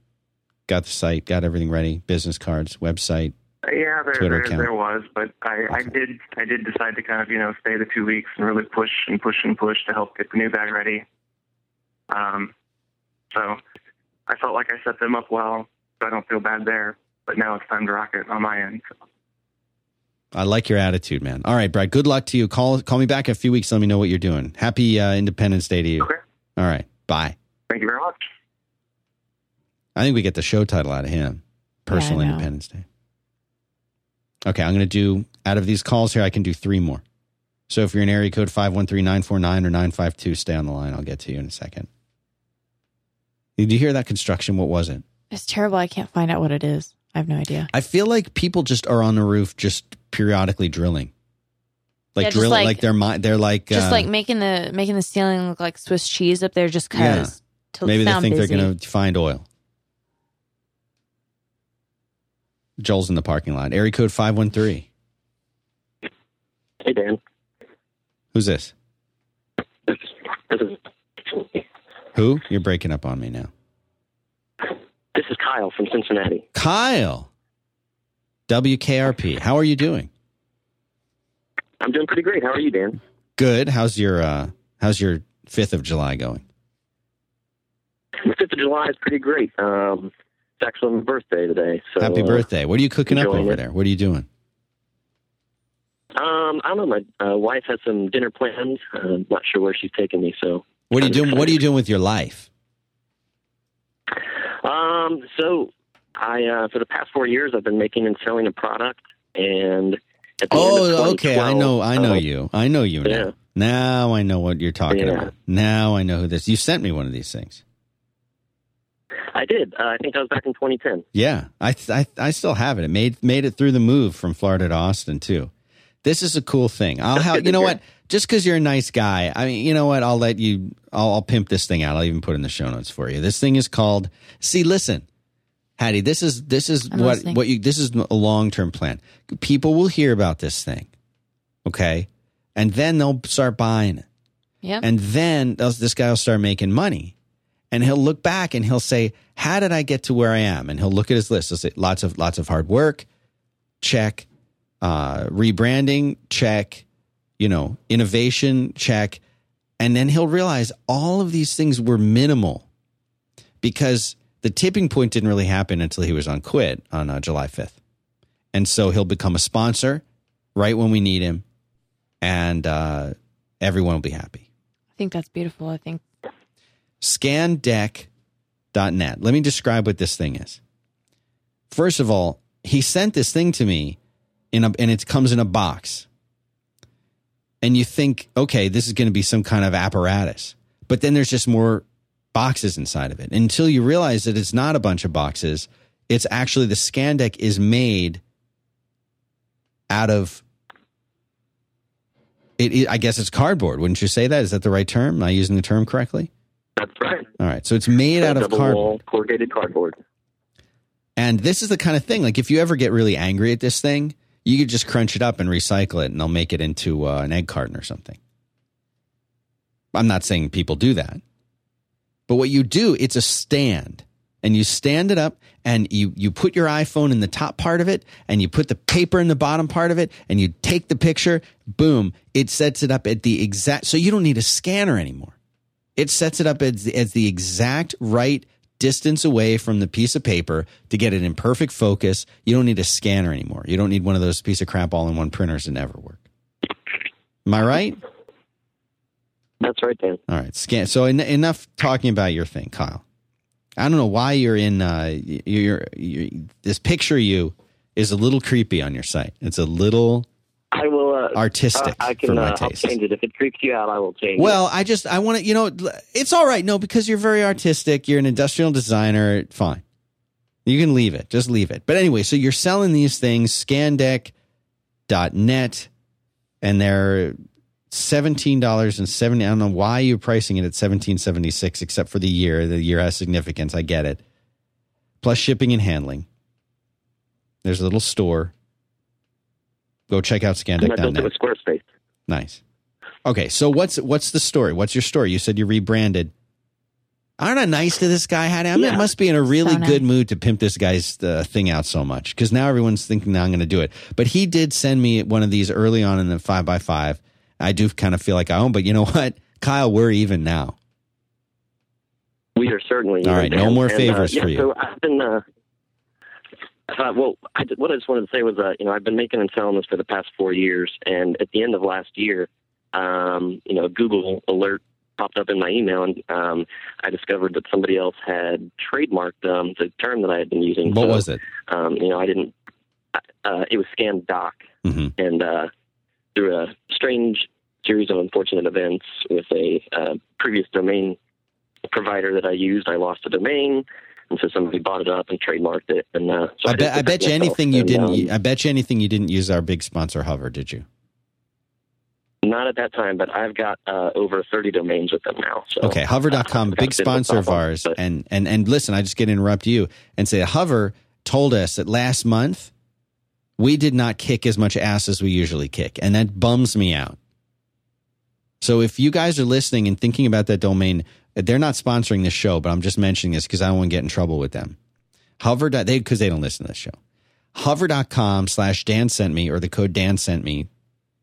Got the site, got everything ready, business cards, website. Yeah, there, Twitter there, account. there was, but I, I did I did decide to kind of you know stay the two weeks and really push and push and push to help get the new bag ready. Um, so I felt like I set them up well, so I don't feel bad there. But now it's time to rock it on my end. So. I like your attitude, man. All right, Brad. Good luck to you. Call call me back in a few weeks. Let me know what you're doing. Happy uh, Independence Day to you. Okay, All right. Bye. thank you very much. I think we get the show title out of him. Personal Yeah, Independence Day. Okay, I'm going to do out of these calls here. I can do three more. So if you're in area code five one three nine four nine or nine five two, stay on the line. I'll get to you in a second. Did you hear that construction? What was it? It's terrible. I can't find out what it is. I have no idea. I feel like people just are on the roof, just periodically drilling, like Yeah, drilling, like, like- they're mi- they're like Just uh, like making the making the ceiling look like Swiss cheese up there, just cause. To maybe they think busy. they're going to find oil. Joel's in the parking lot. Area code five one three. Hey, Dan. Who's this? This this is Who? You're breaking up on me now. this is Kyle from Cincinnati. Kyle. WKRP. How are you doing? I'm doing pretty great. How are you, Dan? Good. How's your uh how's your 5th of July going? The fifth of July is pretty great. Um, it's actually my birthday today. So Happy uh, birthday. What are you cooking up over it. there? What are you doing? Um, I don't know. My uh, wife has some dinner plans. I'm not sure where she's taking me. So, What are you doing? What are you doing with your life? um, so I uh, for the past four years I've been making and selling a product, and at the end of Oh, okay. I know I know uh, you. I know you now. yeah. Now I know what you're talking Yeah. about. Now I know who this. You sent me one of these things. I did. Uh, I think that was back in 2010. Yeah, I, I I still have it. It made made it through the move from Florida to Austin too. This is a cool thing. I'll That's have you know hear. what? Just because you're a nice guy, I mean, you know what? I'll let you. I'll, I'll pimp this thing out. I'll even put in the show notes for you. This thing is called. See, listen, Hattie. This is this is I'm what listening. what you. This is a long term plan. People will hear about this thing, okay, and then they'll start buying it. Yep. And then this guy will start making money. And he'll look back and he'll say, How did I get to where I am? And he'll look at his list. He'll say, Lots of lots of hard work, check. Uh, rebranding, check. You know, innovation, check. And then he'll realize all of these things were minimal because the tipping point didn't really happen until he was on quit on uh, July 5th. And so he'll become a sponsor right when we need him. And uh, everyone will be happy. I think that's beautiful. I think scandeck.net. Let me describe what this thing is. First of all, he sent this thing to me in a, and it comes in a box. And you think, okay, this is going to be some kind of apparatus. But then there's just more boxes inside of it until you realize that it's not a bunch of boxes. It's actually the scan deck is made out of it, it- I guess it's cardboard. Wouldn't you say that? Is that the right term? Am I using the term correctly? That's right. All right. So it's made out of cardboard. wall corrugated cardboard. And this is the kind of thing, like if you ever get really angry at this thing, you could just crunch it up and recycle it and they'll make it into uh, an egg carton or something. I'm not saying people do that. But what you do, it's a stand. And you stand it up and you, you put your iPhone in the top part of it and you put the paper in the bottom part of it and you take the picture, boom, it sets it up at the exact, so you don't need a scanner anymore. It sets it up as, as the exact right distance away from the piece of paper to get it in perfect focus. You don't need a scanner anymore. You don't need one of those piece of crap all in one printers that never work. Am I right? That's right, Dan. All right, scan. So en- enough talking about your thing, Kyle. I don't know why you're in. Uh, you're, you're this picture you is a little creepy on your site. It's a little I will. Uh, artistic I for can my uh, change it if it creeps you out. I will change. it. Well, I just I want to, you know, it's all right. No, because you're very artistic. You're an industrial designer. Fine, you can leave it. Just leave it. But anyway, so you're selling these things, Scandeck.net, and they're seventeen dollars and seventy. I don't know why you're pricing it at seventeen seventy six, except for the year. The year has significance. I get it. Plus shipping and handling. There's a little store. Go check out and I built it with Squarespace. Nice. Okay, so what's what's the story? What's your story? You said you rebranded. Aren't I nice to this guy? Haddie? I mean, Yeah. it must be in a really So nice. good mood to pimp this guy's uh, thing out so much because now everyone's thinking now I'm going to do it. But he did send me one of these early on in the five by five. I do kind of feel like I own, but you know what, Kyle, we're even now. We are certainly. All right, no more and, uh, favors yeah, for you. So I've been. Uh, uh, well, I, did- what I just wanted to say was, uh, you know, I've been making and selling this for the past four years, and at the end of last year, um, you know, a Google alert popped up in my email, and um, I discovered that somebody else had trademarked um, the term that I had been using. What So, was it? Um, you know, I didn't. Uh, it was Scan Doc, hmm and uh, through a strange series of unfortunate events with a uh, previous domain provider that I used, I lost a domain, and so somebody bought it up and trademarked it. And uh, so I bet I bet you anything you And, didn't. um, I bet you anything you didn't use our big sponsor Hover, did you? not at that time, but I've got uh, over thirty domains with them now. So Okay, hover.com, big a of a sponsor of ours. but- And, and, and listen, I just get to interrupt you and say Hover told us that last month we did not kick as much ass as we usually kick. And that bums me out. So if you guys are listening and thinking about that domain, they're not sponsoring this show, but I'm just mentioning this because I don't want to get in trouble with them. Hover, they because they don't listen to this show. Hover.com slash Dan sent me or the code Dan sent me,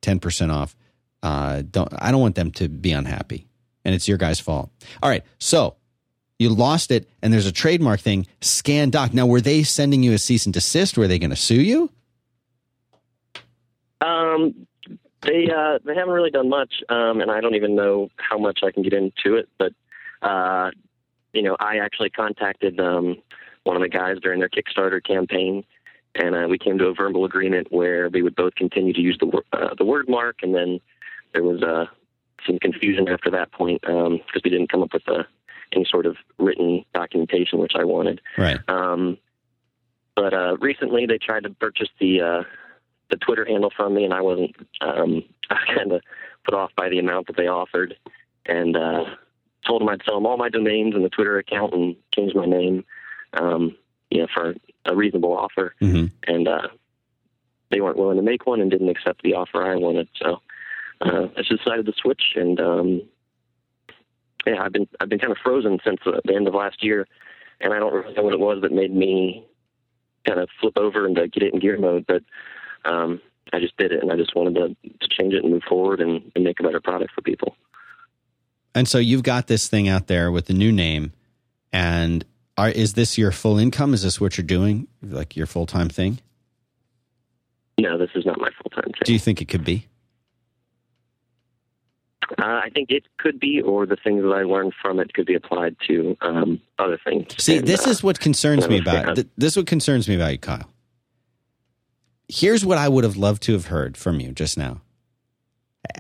10% off. Uh, don't I don't want them to be unhappy, and it's your guys' fault. All right, so you lost it, and there's a trademark thing. Scan Doc. Now, were they sending you a cease and desist? Were they going to sue you? Um, they uh, they haven't really done much, um, and I don't even know how much I can get into it. But uh, you know, I actually contacted um, one of the guys during their Kickstarter campaign, and uh, we came to a verbal agreement where we would both continue to use the wor- uh, the word mark, and then there was uh, some confusion after that point because we didn't come up with a, any sort of written documentation, which I wanted. Right. Um, but uh, recently, they tried to purchase the uh, the Twitter handle from me, and I wasn't. Um, I was kind of put off by the amount that they offered, and uh, told them I'd sell them all my domains and the Twitter account and change my name, um, you know, for a reasonable offer. hmm And uh, they weren't willing to make one and didn't accept the offer I wanted. So uh, I just decided to switch, and um, yeah, I've been I've been kind of frozen since uh, the end of last year, and I don't really know what it was that made me kind of flip over and get it in gear mode, but um, I just did it, and I just wanted to, to change it and move forward and, and make a better product for people. And so you've got this thing out there with the new name, and are, is this your full income? Is this what you're doing, like your full time thing? No, this is not my full time thing. Do you think it could be? Uh, I think it could be, or the things that I learned from it could be applied to um, other things. See, And, this uh, is what concerns me about th- this. Is what concerns me about you, Kyle. Here's what I would have loved to have heard from you just now.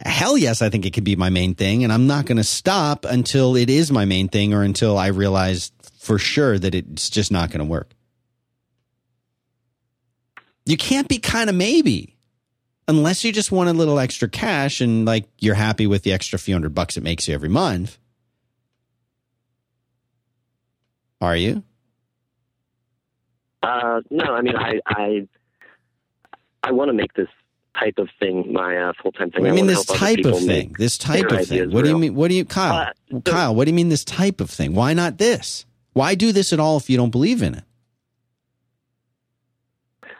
Hell yes, I think it could be my main thing, and I'm not going to stop until it is my main thing or until I realize for sure that it's just not going to work. You can't be kind of maybe unless you just want a little extra cash and like you're happy with the extra few hundred bucks it makes you every month. Are you? Uh, no, I mean, I I, I want to make this type of thing my uh, full time thing. I mean, this type of thing. This type of thing. What do you mean? What do you, Kyle? Uh, so- Kyle, what do you mean this type of thing? Why not this? Why do this at all if you don't believe in it?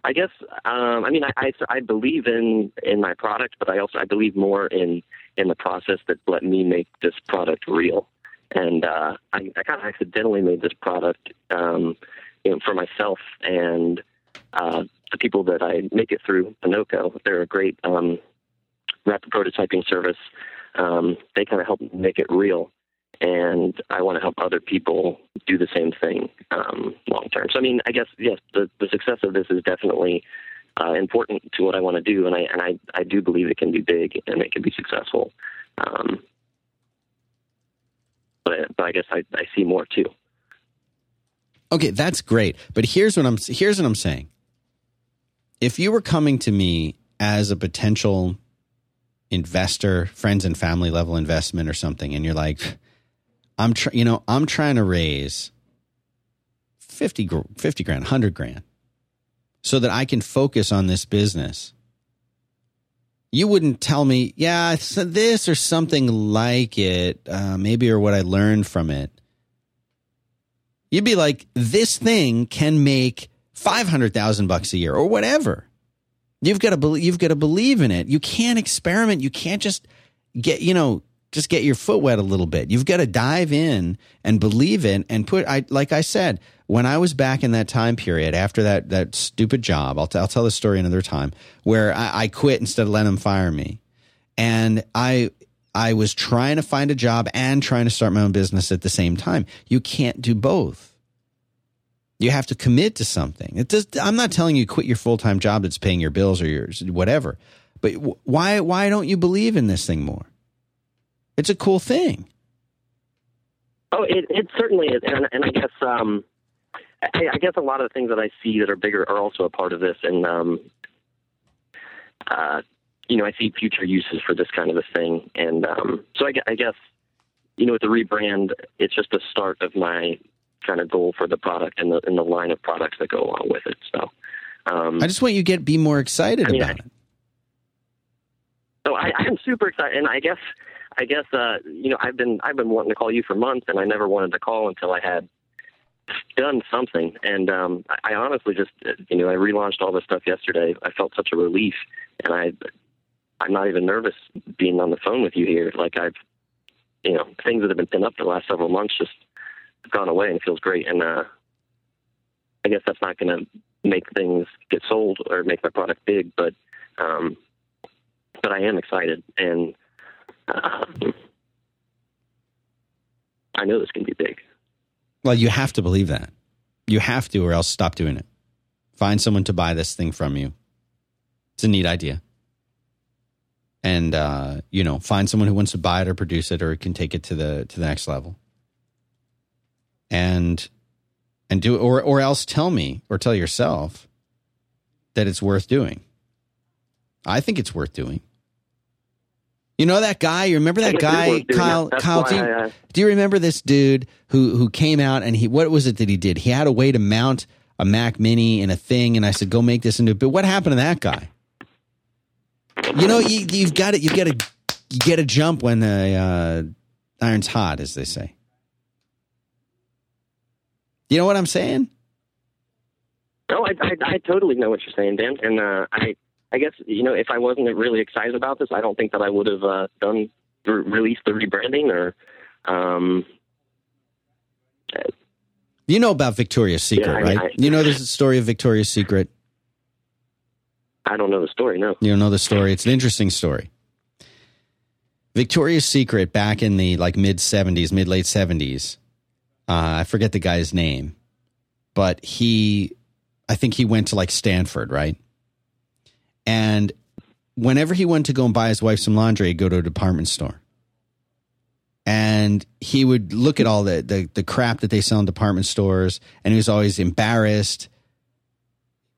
I guess um, I mean I, I I believe in in my product, but I also I believe more in in the process that let me make this product real. And uh, I, I kind of accidentally made this product um, you know, for myself and uh, the people that I make it through. Ponoko, they're a great um, rapid prototyping service. um, they kind of help make it real. And I want to help other people do the same thing um, long term. So, I mean, I guess yes, the, the success of this is definitely uh, important to what I want to do, and I and I, I do believe it can be big and it can be successful. Um, but, but I guess I, I see more too. Okay, that's great. But here's what I'm here's what I'm saying. If you were coming to me as a potential investor, friends and family level investment or something, and you're like, I'm tr- you know, I'm trying to raise 50, 50 grand, 100 grand so that I can focus on this business. You wouldn't tell me, yeah, this or something like it, uh, maybe, or what I learned from it. You'd be like, this thing can make 500,000 bucks a year or whatever. You've got to believe, you've got to believe in it. You can't experiment. You can't just get, you know, just get your foot wet a little bit. You've got to dive in and believe in and put, I, like I said, when I was back in that time period after that, that stupid job, I'll, t- I'll tell the story another time where I, I quit instead of letting them fire me. And I, I was trying to find a job and trying to start my own business at the same time. You can't do both. You have to commit to something. It does, I'm not telling you quit your full time job that's paying your bills or yours, whatever. But why why don't you believe in this thing more? It's a cool thing. Oh, it, it certainly is, and, and I guess um, I, I, guess a lot of the things that I see that are bigger are also a part of this, and um, uh, you know, I see future uses for this kind of a thing, and um, so I, I guess you know, with the rebrand, it's just the start of my kind of goal for the product and the and the line of products that go along with it. So um, I just want you to get be more excited I mean, about I, it. So I, I'm super excited, and I guess I guess uh, you know I've been I've been wanting to call you for months, and I never wanted to call until I had done something. And um, I, I honestly just you know I relaunched all this stuff yesterday. I felt such a relief, and I I'm not even nervous being on the phone with you here. Like I've you know things that have been pinned up for the last several months just gone away and feels great. And uh, I guess that's not going to make things get sold or make my product big, but um, but I am excited and uh, I know this can be big. Well, you have to believe that. You have to, or else stop doing it. Find someone to buy this thing from you. It's a neat idea. And uh, you know, find someone who wants to buy it or produce it or can take it to the to the next level and and do or or else tell me or tell yourself that it's worth doing. I think it's worth doing. You know that guy? You remember that guy, Kyle? Kyle, do you, I, uh, do you remember this dude who who came out and he what was it that he did? He had a way to mount a Mac Mini in a thing, and I said, "Go make this into." But what happened to that guy? You know, you, you've got it. You get a you get a jump when the uh, iron's hot, as they say. You know what I'm saying? No, I, I, I totally know what you're saying, Dan. And uh, I, I guess you know, if I wasn't really excited about this, I don't think that I would have uh, done re- released the rebranding or. Um, you know about Victoria's Secret, yeah, I, right? I, you know the story of Victoria's Secret. I don't know the story. No, you don't know the story. It's an interesting story. Victoria's Secret back in the like mid '70s, mid late '70s uh, I forget the guy's name, but he, I think he went to like Stanford, right? And whenever he went to go and buy his wife some laundry, he'd go to a department store. And he would look at all the, the, the crap that they sell in department stores, and he was always embarrassed,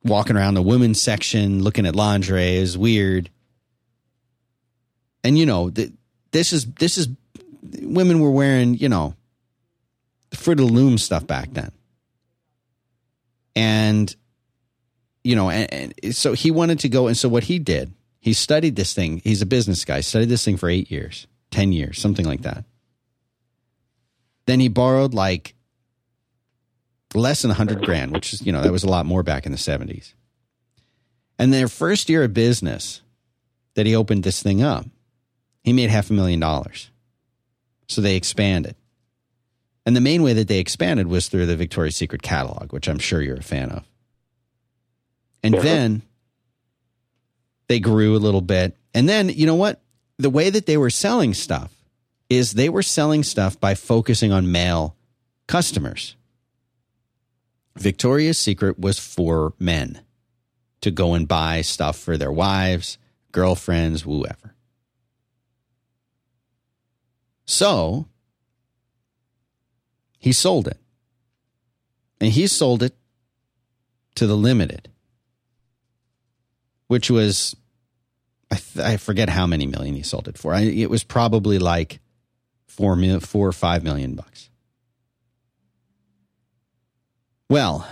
walking around the women's section, looking at lingerie. is weird. And you know, this is this is women were wearing, you know, Fruit of the Loom stuff back then. And, you know, and, and, so he wanted to go. And so what he did, he studied this thing. He's a business guy, studied this thing for eight years, 10 years, something like that. Then he borrowed like less than 100 grand, which is, you know, that was a lot more back in the 70s. And their first year of business that he opened this thing up, he made half a million dollars. So they expanded. And the main way that they expanded was through the Victoria's Secret catalog, which I'm sure you're a fan of. And then they grew a little bit. And then, you know what? the way that they were selling stuff is they were selling stuff by focusing on male customers. Victoria's Secret was for men to go and buy stuff for their wives, girlfriends, whoever. So he sold it. And he sold it to the limited, which was, I, th- I forget how many million he sold it for. I, it was probably like four, mil- four or five million bucks. Well,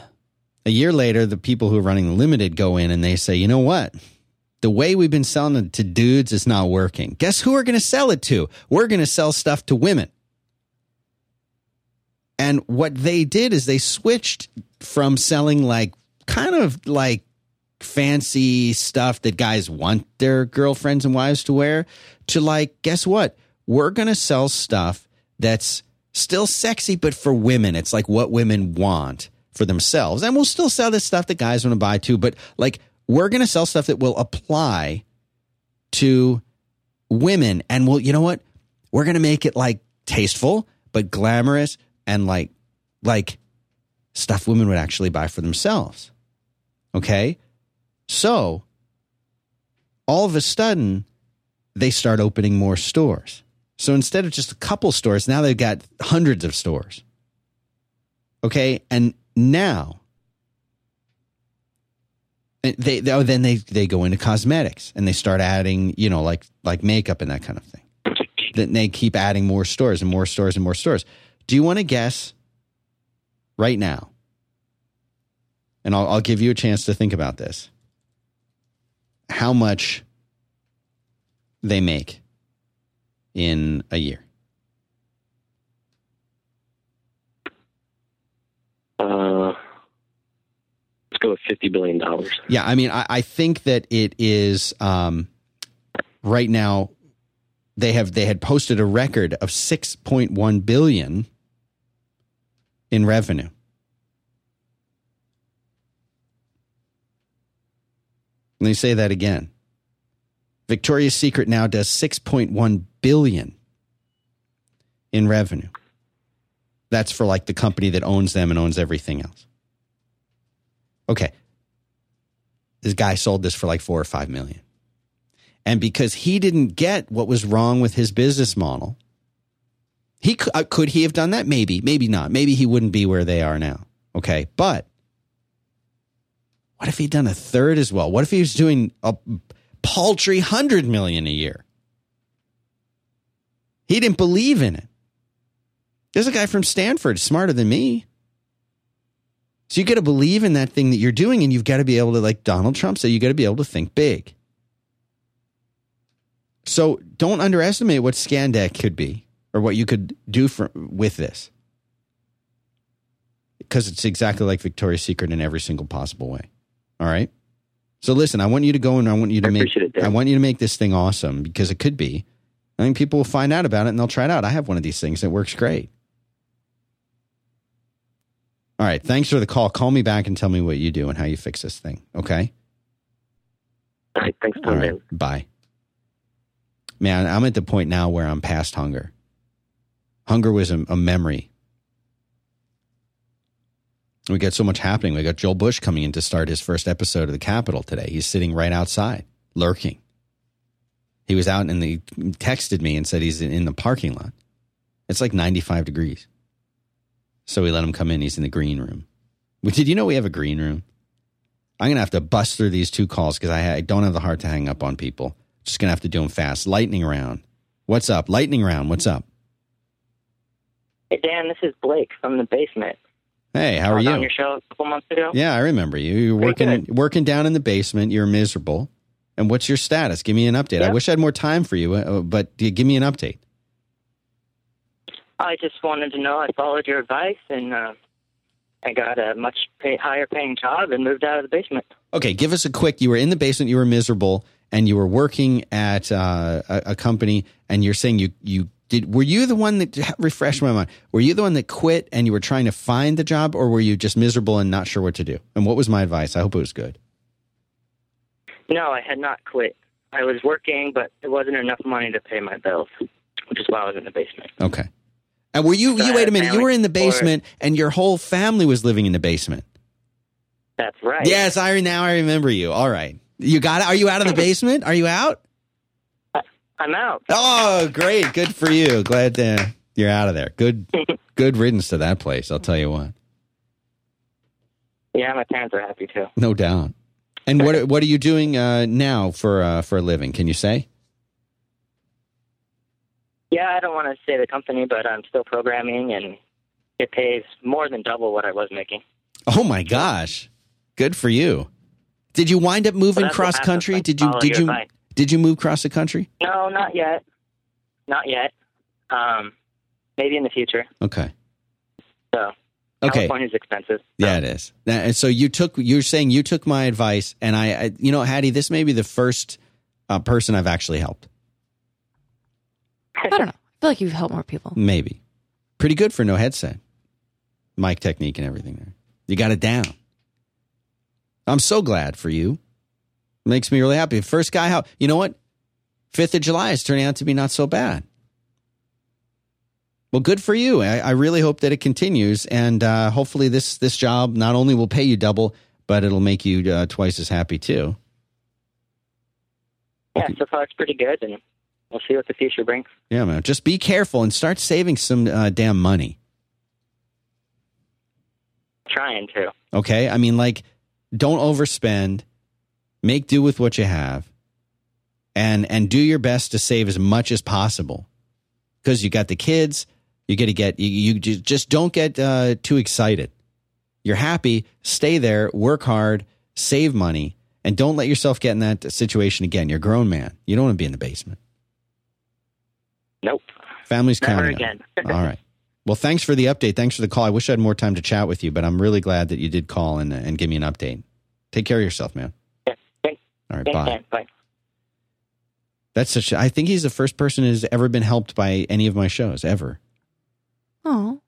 a year later, the people who are running the limited go in and they say, you know what? The way we've been selling it to dudes is not working. Guess who we're going to sell it to? We're going to sell stuff to women. And what they did is they switched from selling like kind of like fancy stuff that guys want their girlfriends and wives to wear to like, guess what? We're going to sell stuff that's still sexy, but for women. It's like what women want for themselves. And we'll still sell this stuff that guys want to buy too, but like we're going to sell stuff that will apply to women. And we'll, you know what? We're going to make it like tasteful, but glamorous and like, like stuff women would actually buy for themselves. Okay. So all of a sudden, they start opening more stores. So instead of just a couple stores, now they've got hundreds of stores. Okay. And now, they, they oh, then they, they go into cosmetics and they start adding, you know, like, like makeup and that kind of thing. Then they keep adding more stores and more stores and more stores. Do you want to guess right now? And I'll, I'll give you a chance to think about this. How much they make in a year? Uh, let's go with fifty billion dollars. Yeah, I mean, I, I think that it is um, right now. They have they had posted a record of six point one billion in revenue. Let me say that again. Victoria's Secret now does 6.1 billion in revenue. That's for like the company that owns them and owns everything else. Okay. This guy sold this for like 4 or 5 million. And because he didn't get what was wrong with his business model, he uh, could he have done that? Maybe, maybe not. Maybe he wouldn't be where they are now. Okay, but what if he'd done a third as well? What if he was doing a paltry hundred million a year? He didn't believe in it. There's a guy from Stanford smarter than me. So you got to believe in that thing that you're doing, and you've got to be able to, like Donald Trump said, you got to be able to think big. So don't underestimate what Scandeck could be or what you could do for, with this. Because it's exactly like Victoria's Secret in every single possible way. All right. So listen, I want you to go and I want you to I make it, I want you to make this thing awesome because it could be. I mean, people will find out about it and they'll try it out. I have one of these things that works great. All right. Thanks for the call. Call me back and tell me what you do and how you fix this thing. Okay. All right, thanks, All Tom. right. Dan. Bye. Man, I'm at the point now where I'm past hunger. Hunger was a, a memory. We got so much happening. We got Joel Bush coming in to start his first episode of the Capital today. He's sitting right outside, lurking. He was out and he texted me and said he's in the parking lot. It's like 95 degrees. So we let him come in. He's in the green room. Did you know we have a green room? I'm going to have to bust through these two calls because I, I don't have the heart to hang up on people. Just going to have to do them fast. Lightning round. What's up? Lightning round. What's up? Hey Dan, this is Blake from the basement. Hey, how I are was you? On your show a couple months ago. Yeah, I remember you. You're Pretty working working down in the basement. You're miserable. And what's your status? Give me an update. I wish I had more time for you, uh, but give me an update. I just wanted to know. I followed your advice and uh, I got a much pay, higher paying job and moved out of the basement. Okay, give us a quick. You were in the basement. You were miserable, and you were working at uh, a, a company. And you're saying you you did. Were you the one that refresh my mind? Were you the one that quit and you were trying to find the job, or were you just miserable and not sure what to do? And what was my advice? I hope it was good. No, I had not quit. I was working, but it wasn't enough money to pay my bills, which is why I was in the basement. Okay. And were you? So you wait a minute. You were in the basement, and your whole family was living in the basement. That's right. Yes, I now I remember you. All right. You got? it. Are you out of the basement? Are you out? I'm out. Oh, great. Good for you. Glad that you're out of there. Good. Good riddance to that place. I'll tell you what. Yeah, my parents are happy too. No doubt. And what what are you doing uh, now for uh, for a living? Can you say? Yeah, I don't want to say the company, but I'm still programming, and it pays more than double what I was making. Oh my gosh. Good for you. Did you wind up moving cross country? Did you did you advice. Did you move across the country? No, not yet. Not yet. Um, maybe in the future. Okay. So Okay. California's expensive. Yeah, it is. Now, And so you took you're saying you took my advice and I, I you know Haddie, this may be the first uh, person I've actually helped. I don't know. I feel like you've helped more people. Maybe. Pretty good for no headset. Mic technique and everything there. You got it down. I'm so glad for you. Makes me really happy. First guy how you know what? Fifth of July is turning out to be not so bad. Well, good for you. I, I really hope that it continues, and uh, hopefully this this job not only will pay you double, but it'll make you uh, twice as happy too. Yeah, so far it's pretty good, and we'll see what the future brings. Yeah, man. Just be careful and start saving some uh, damn money. Trying to. Okay. I mean, like, don't overspend. Make do with what you have, and and do your best to save as much as possible. Because you got the kids, you got to get you, you just don't get uh, too excited. You're happy, stay there, work hard, save money, and don't let yourself get in that situation again. You're a grown man. You don't want to be in the basement. Nope. Family's Never counting. again. All right. Well, thanks for the update. Thanks for the call. I wish I had more time to chat with you, but I'm really glad that you did call and and give me an update. Take care of yourself, man. Yeah. Thanks. All right, Thanks, bye. Dan. Bye. That's such. I think he's the first person who's ever been helped by any of my shows ever. Oh,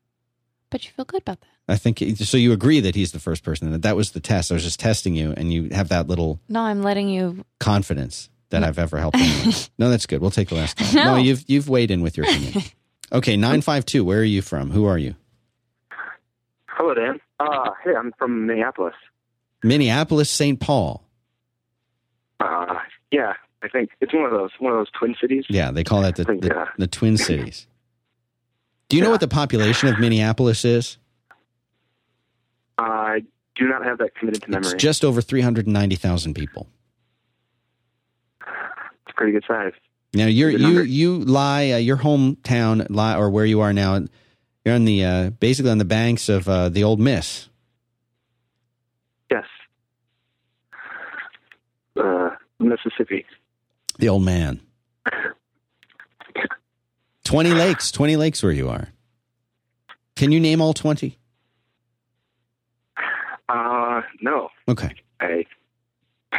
but you feel good about that. I think so. You agree that he's the first person. That that was the test. I was just testing you, and you have that little No, I'm letting you. confidence that I've ever helped anyone. no, that's good. We'll take the last call. No. you've you've weighed in with your opinion. Okay, nine five two. Where are you from? Who are you? Hello, Dan. Uh, hey, I'm from Minneapolis. Minneapolis, St. Paul. Uh, yeah, I think it's one of those one of those twin cities. Yeah, they call that the think, the, yeah. the Twin Cities. Do you know what the population of Minneapolis is? I do not have that committed to memory. It's just over three hundred ninety thousand people. It's pretty good size. Now you're you number. you lie uh, your hometown lie or where you are now. You're on the uh, basically on the banks of uh, the old Miss. Yes. Uh, Mississippi. The old man. Twenty lakes, twenty lakes where you are. Can you name all twenty? Uh, no. Okay. I.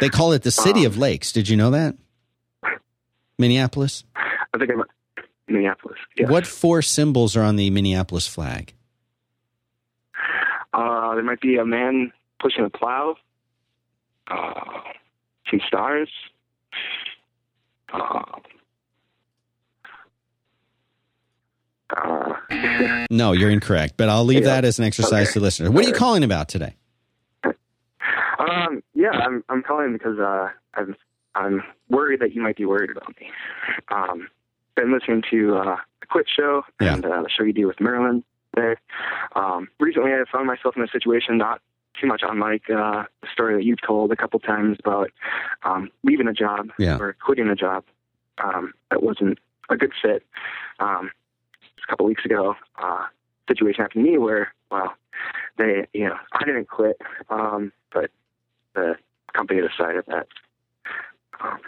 They call it the city Um, of lakes. Did you know that? Minneapolis. I think I'm Minneapolis. Yes. What four symbols are on the Minneapolis flag? Uh, there might be a man pushing a plow. Uh, some stars. Uh, No, you're incorrect. But I'll leave Yeah. that as an exercise Okay. to listeners. What are you calling about today? Um, yeah, I'm I'm calling because uh, I'm I'm worried that you might be worried about me. Um, been listening to uh, the Quit Show Yeah. and uh, the show you do with Merlin there. Um, recently, I found myself in a situation not too much unlike uh, the story that you've told a couple times about um, leaving a job Yeah. or quitting a job um, that wasn't a good fit. Um, a couple weeks ago, uh, situation happened to me where, well, they, you know, I didn't quit, um, but the company decided that um,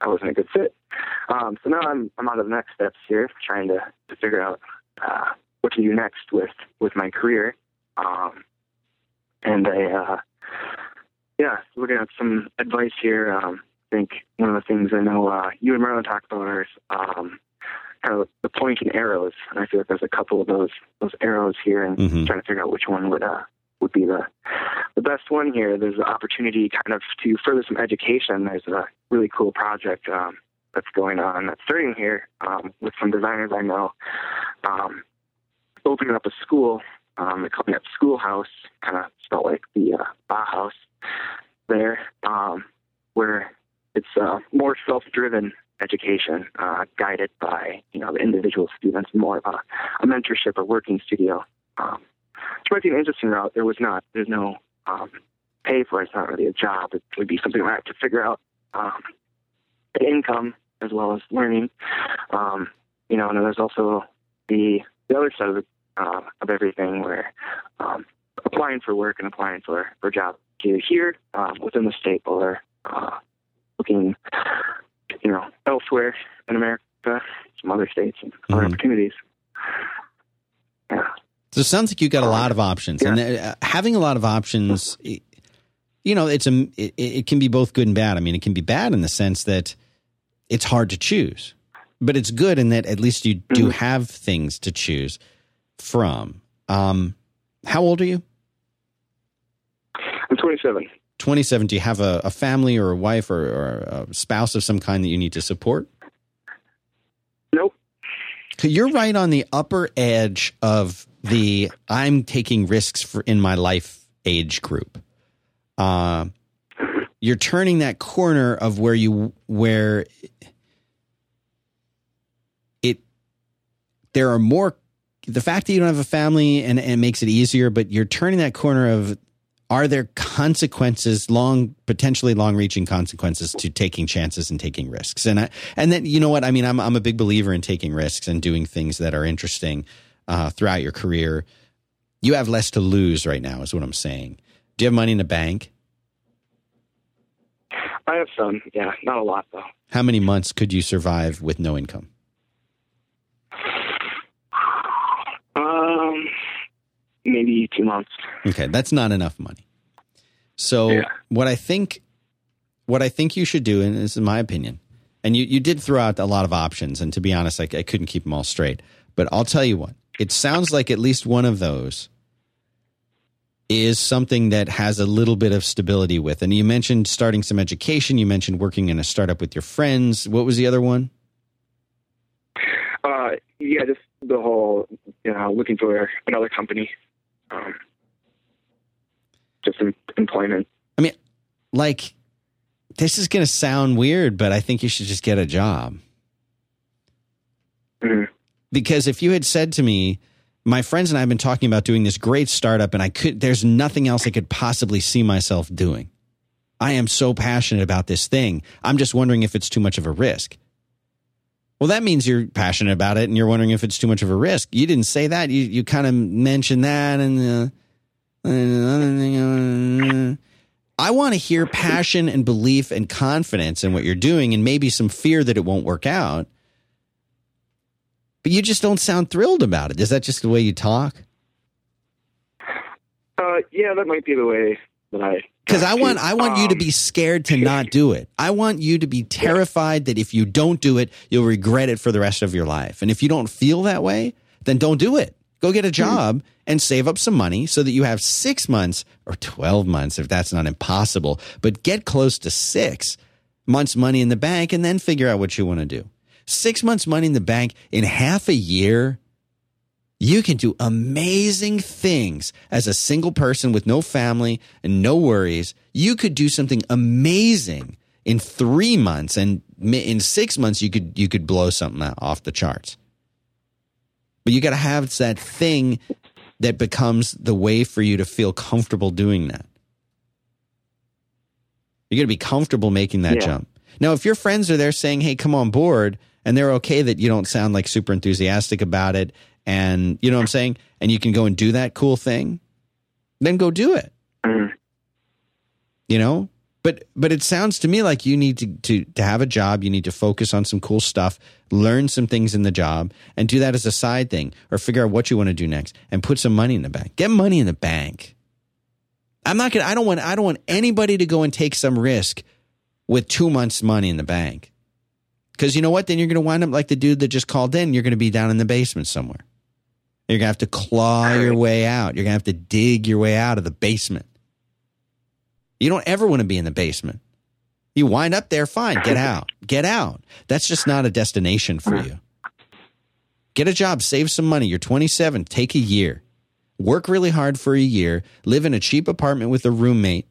I wasn't a good fit. Um, so now I'm I'm on to the next steps here, trying to, to figure out uh, what to do next with with my career. Um, and I, uh, yeah, looking at some advice here. Um, I think one of the things I know uh, you and Merlin talked about is um, kind of the pointing arrows, and I feel like there's a couple of those those arrows here, and Mhm. trying to figure out which one would uh, would be the the best one here. There's an opportunity kind of to further some education. There's a really cool project um, that's going on that's starting here um, with some designers I know, um, opening up a school. Um, they're calling it Schoolhouse, kind of spelled like the uh, Bauhaus there, um, where it's uh, more self-driven education, uh, guided by you know the individual students, more of a, a mentorship or working studio. Um, which might be an interesting route. There was not. There's no um, pay for it. It's not really a job. It would be something I have to figure out um, income as well as learning. Um, you know, and there's also the the other side of the, uh, of everything where um, applying for work and applying for for jobs either here um, within the state or uh, looking, you know, elsewhere in America, some other states and other Mhm. opportunities. Yeah. So it sounds like you got a lot of options, and uh, having a lot of options, you know, it's a it, it can be both good and bad. I mean, it can be bad in the sense that it's hard to choose, but it's good in that at least you do have things to choose from. Um, how old are you? I'm 27. 27. Do you have a, a family or a wife or, or a spouse of some kind that you need to support? Nope. You're right on the upper edge of the I'm taking risks for in my life age group. Uh, you're turning that corner of where you where it there are more the fact that you don't have a family and, and it makes it easier, but you're turning that corner of are there consequences, long potentially long reaching consequences to taking chances and taking risks? And I, and then you know what I mean. I'm I'm a big believer in taking risks and doing things that are interesting uh, throughout your career. You have less to lose right now, is what I'm saying. Do you have money in the bank? I have some. Yeah, not a lot though. How many months could you survive with no income? Um, maybe two months. Okay, that's not enough money. So what I think what I think you should do, and this is my opinion, and you, you did throw out a lot of options, and to be honest, I, I couldn't keep them all straight. But I'll tell you what, it sounds like at least one of those is something that has a little bit of stability with. And you mentioned starting some education, you mentioned working in a startup with your friends. What was the other one? Uh, yeah, just the whole, you know, looking for another company. Just em- employment. I mean, like, this is going to sound weird, but I think you should just get a job. Because if you had said to me, my friends and I have been talking about doing this great startup, and I could, there's nothing else I could possibly see myself doing. I am so passionate about this thing. I'm just wondering if it's too much of a risk. Well, that means you're passionate about it and you're wondering if it's too much of a risk. You didn't say that. You, you kind of mentioned that and, uh, I want to hear passion and belief and confidence in what you're doing and maybe some fear that it won't work out. But you just don't sound thrilled about it. Is that just the way you talk? Uh, yeah, that might be the way that I. Because I want I want you to be scared to not do it. I want you to be terrified that if you don't do it, you'll regret it for the rest of your life. And if you don't feel that way, then don't do it. Go get a hmm. job and save up some money so that you have six months or 12 months, if that's not impossible, but get close to six months money in the bank and then figure out what you want to do. Six months money in the bank in half a year you can do amazing things as a single person with no family and no worries. You could do something amazing in three months, and in six months you could you could blow something off the charts. But you got to have that thing that becomes the way for you to feel comfortable doing that. You're going to be comfortable making that Yeah. jump. Now, if your friends are there saying, "Hey, come on board," and they're okay that you don't sound like super enthusiastic about it, and you know what I'm saying, and you can go and do that cool thing, then go do it. Mm-hmm. You know, but but it sounds to me like you need to, to to have a job. You need to focus on some cool stuff, learn some things in the job, and do that as a side thing, or figure out what you want to do next, and put some money in the bank. Get money in the bank. I'm not gonna. I don't want. I don't want anybody to go and take some risk with two months' money in the bank. Because you know what? Then you're going to wind up like the dude that just called in. You're going to be down in the basement somewhere. You're gonna have to claw your way out. You're gonna have to dig your way out of the basement. You don't ever want to be in the basement. You wind up there, fine. Get out. Get out. That's just not a destination for you. Get a job, save some money. You're 27, take a year. Work really hard for a year, live in a cheap apartment with a roommate,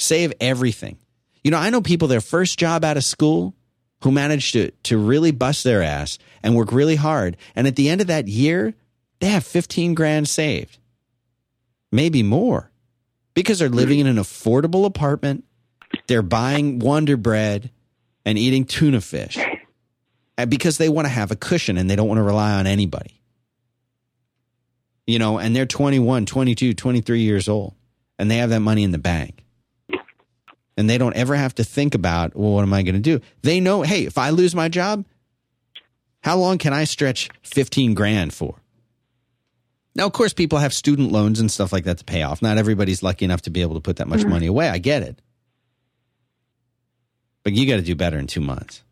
save everything. You know, I know people their first job out of school who managed to to really bust their ass and work really hard, and at the end of that year, they have 15 grand saved. Maybe more. Because they're living in an affordable apartment, they're buying Wonder Bread and eating tuna fish. And because they want to have a cushion and they don't want to rely on anybody. You know, and they're 21, 22, 23 years old and they have that money in the bank and they don't ever have to think about, well, what am I going to do? They know, hey, if I lose my job, how long can I stretch 15 grand for? Now, of course, people have student loans and stuff like that to pay off. Not everybody's lucky enough to be able to put that much Mm-hmm. money away. I get it. But you got to do better in two months.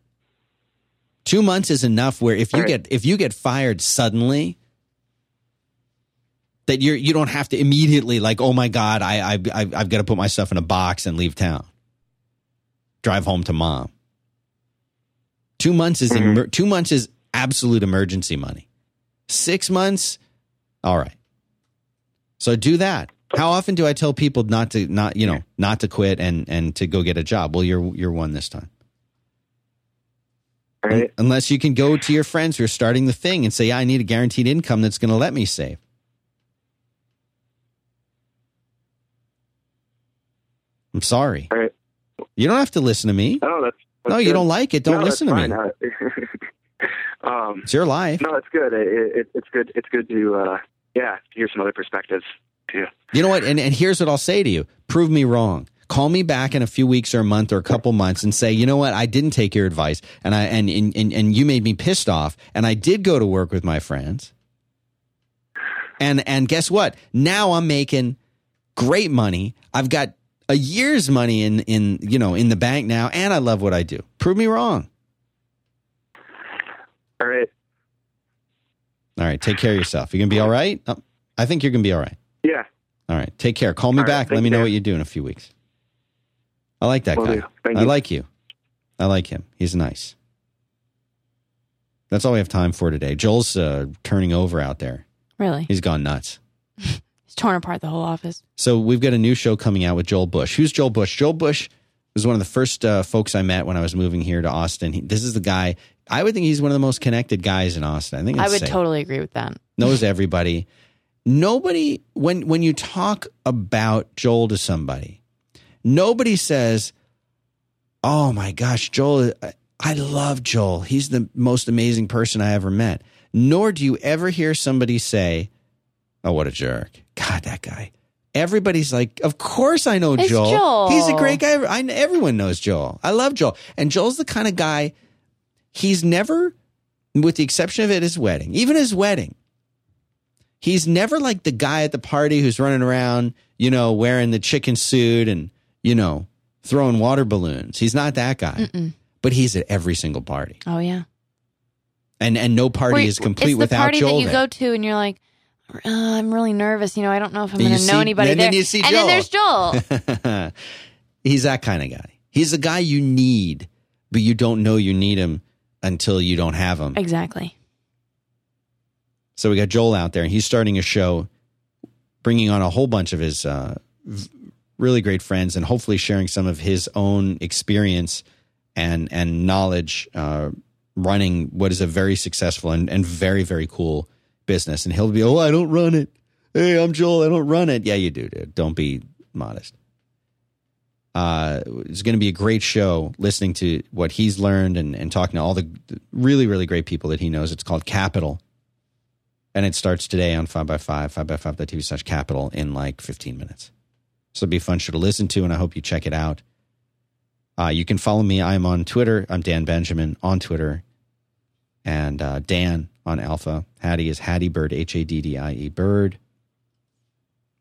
Two months is enough where if you Right. get if you get fired suddenly, that you're you don't have to immediately like, oh my god, I I I've, I've got to put myself in a box and leave town drive home to mom. Two months is emer- two months is absolute emergency money. Six months, all right. So do that. How often do I tell people not to not you know not to quit and and to go get a job? Well, you're you're one this time. Right. Unless you can go to your friends who are starting the thing and say, yeah, I need a guaranteed income that's going to let me save. I'm sorry. All right. You don't have to listen to me. Oh, that's, that's No, you good. don't like it. Don't No, listen to me. Um, It's your life. no, it's good. It, it, it's good. It's good to uh, yeah, hear some other perspectives too. You know what? And, and here's what I'll say to you prove me wrong. Call me back in a few weeks or a month or a couple months and say, you know what? I didn't take your advice and I and, and, and, and you made me pissed off and I did go to work with my friends. And and guess what? Now I'm making great money. I've got a year's money in in you know in the bank now and I love what I do. Prove me wrong. All right. All right, take care of yourself. You're gonna be all right? Uh, I think you're gonna be all right. Yeah. All right, take care. Call me All right, back. Let thank me know what you do in a few weeks. I like that Will guy. Thank I you. like you. I like him. He's nice. That's all we have time for today. Joel's uh, turning over out there. Really? He's gone nuts. He's torn apart the whole office. So we've got a new show coming out with Joel Bush. Who's Joel Bush? Joel Bush was one of the first uh, folks I met when I was moving here to Austin. He, this is the guy. I would think he's one of the most connected guys in Austin. I think I would safe. totally agree with that. knows everybody. Nobody when when you talk about Joel to somebody, nobody says, "Oh my gosh, Joel, I- I love Joel. He's the most amazing person I ever met." Nor do you ever hear somebody say, "Oh, what a jerk. God, that guy." Everybody's like, "Of course I know Joel. Joel. He's a great guy. I, everyone knows Joel. I love Joel." And Joel's the kind of guy he's never with the exception of at his wedding, even his wedding, he's never like the guy at the party who's running around, you know, wearing the chicken suit and, you know, throwing water balloons. He's not that guy. Mm-mm. But he's at every single party. Oh yeah. And and no party is complete it's the without party Joel that you go to and you're like, uh, I'm really nervous. You know, I don't know if I'm going to know anybody and there. then you see and then there's Joel. he's that kind of guy. He's the guy you need, but you don't know you need him until you don't have them. exactly. So we got Joel out there, and he's starting a show, bringing on a whole bunch of his uh, really great friends, and hopefully sharing some of his own experience and and knowledge uh, running what is a very successful and, and very very cool business. And he'll be, oh, I don't run it. Hey, I'm Joel. I don't run it. Yeah, you do, dude. Don't be modest. Uh, it's going to be a great show listening to what he's learned and, and talking to all the really, really great people that he knows. It's called Capital and it starts today on 5x5, 5x5.tv slash capital in like 15 minutes. So it'll be a fun show to listen to, and I hope you check it out. Uh, you can follow me. I'm on Twitter. I'm Dan Benjamin on Twitter. And uh, Dan on Alpha. Haddie is Haddie Bird, H A D D I E Bird.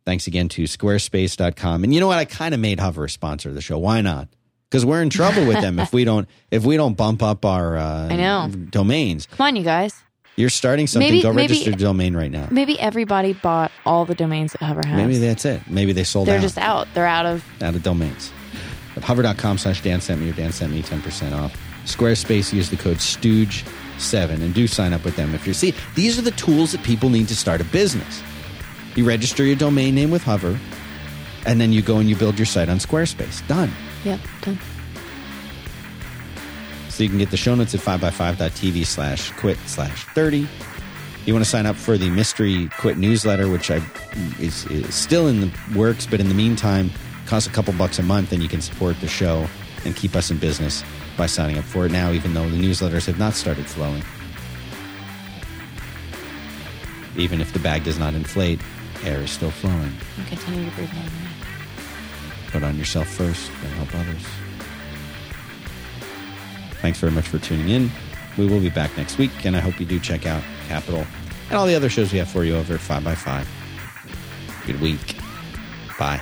Thanks again to squarespace.com. And you know what? I kind of made Hover a sponsor of the show. Why not? Because we're in trouble with them if we don't if we don't bump up our uh, I know. domains. Come on, you guys. You're starting something. Maybe- Go maybe- register a domain right now. Maybe everybody bought all the domains that Hover has. Maybe that's it. Maybe they sold They're out. just out. They're out of. out of domains. But hover.com slash Dan sent me or Dan sent me 10% off. Squarespace, use the code STOOGE7 and do sign up with them if you're. See, these are the tools that people need to start a business. You register your domain name with Hover, and then you go and you build your site on Squarespace. Done. Yep. Done. So you can get the show notes at 5by5.tv slash quit slash 30. You want to sign up for the mystery quit newsletter, which I is, is still in the works, but in the meantime, costs a couple bucks a month, and you can support the show and keep us in business by signing up for it now, even though the newsletters have not started flowing. Even if the bag does not inflate, air is still flowing. And continue to breathe normally. Put on yourself first, then help others. Thanks very much for tuning in. We will be back next week, and I hope you do check out Capital and all the other shows we have for you over at 5by5. Good week. Bye.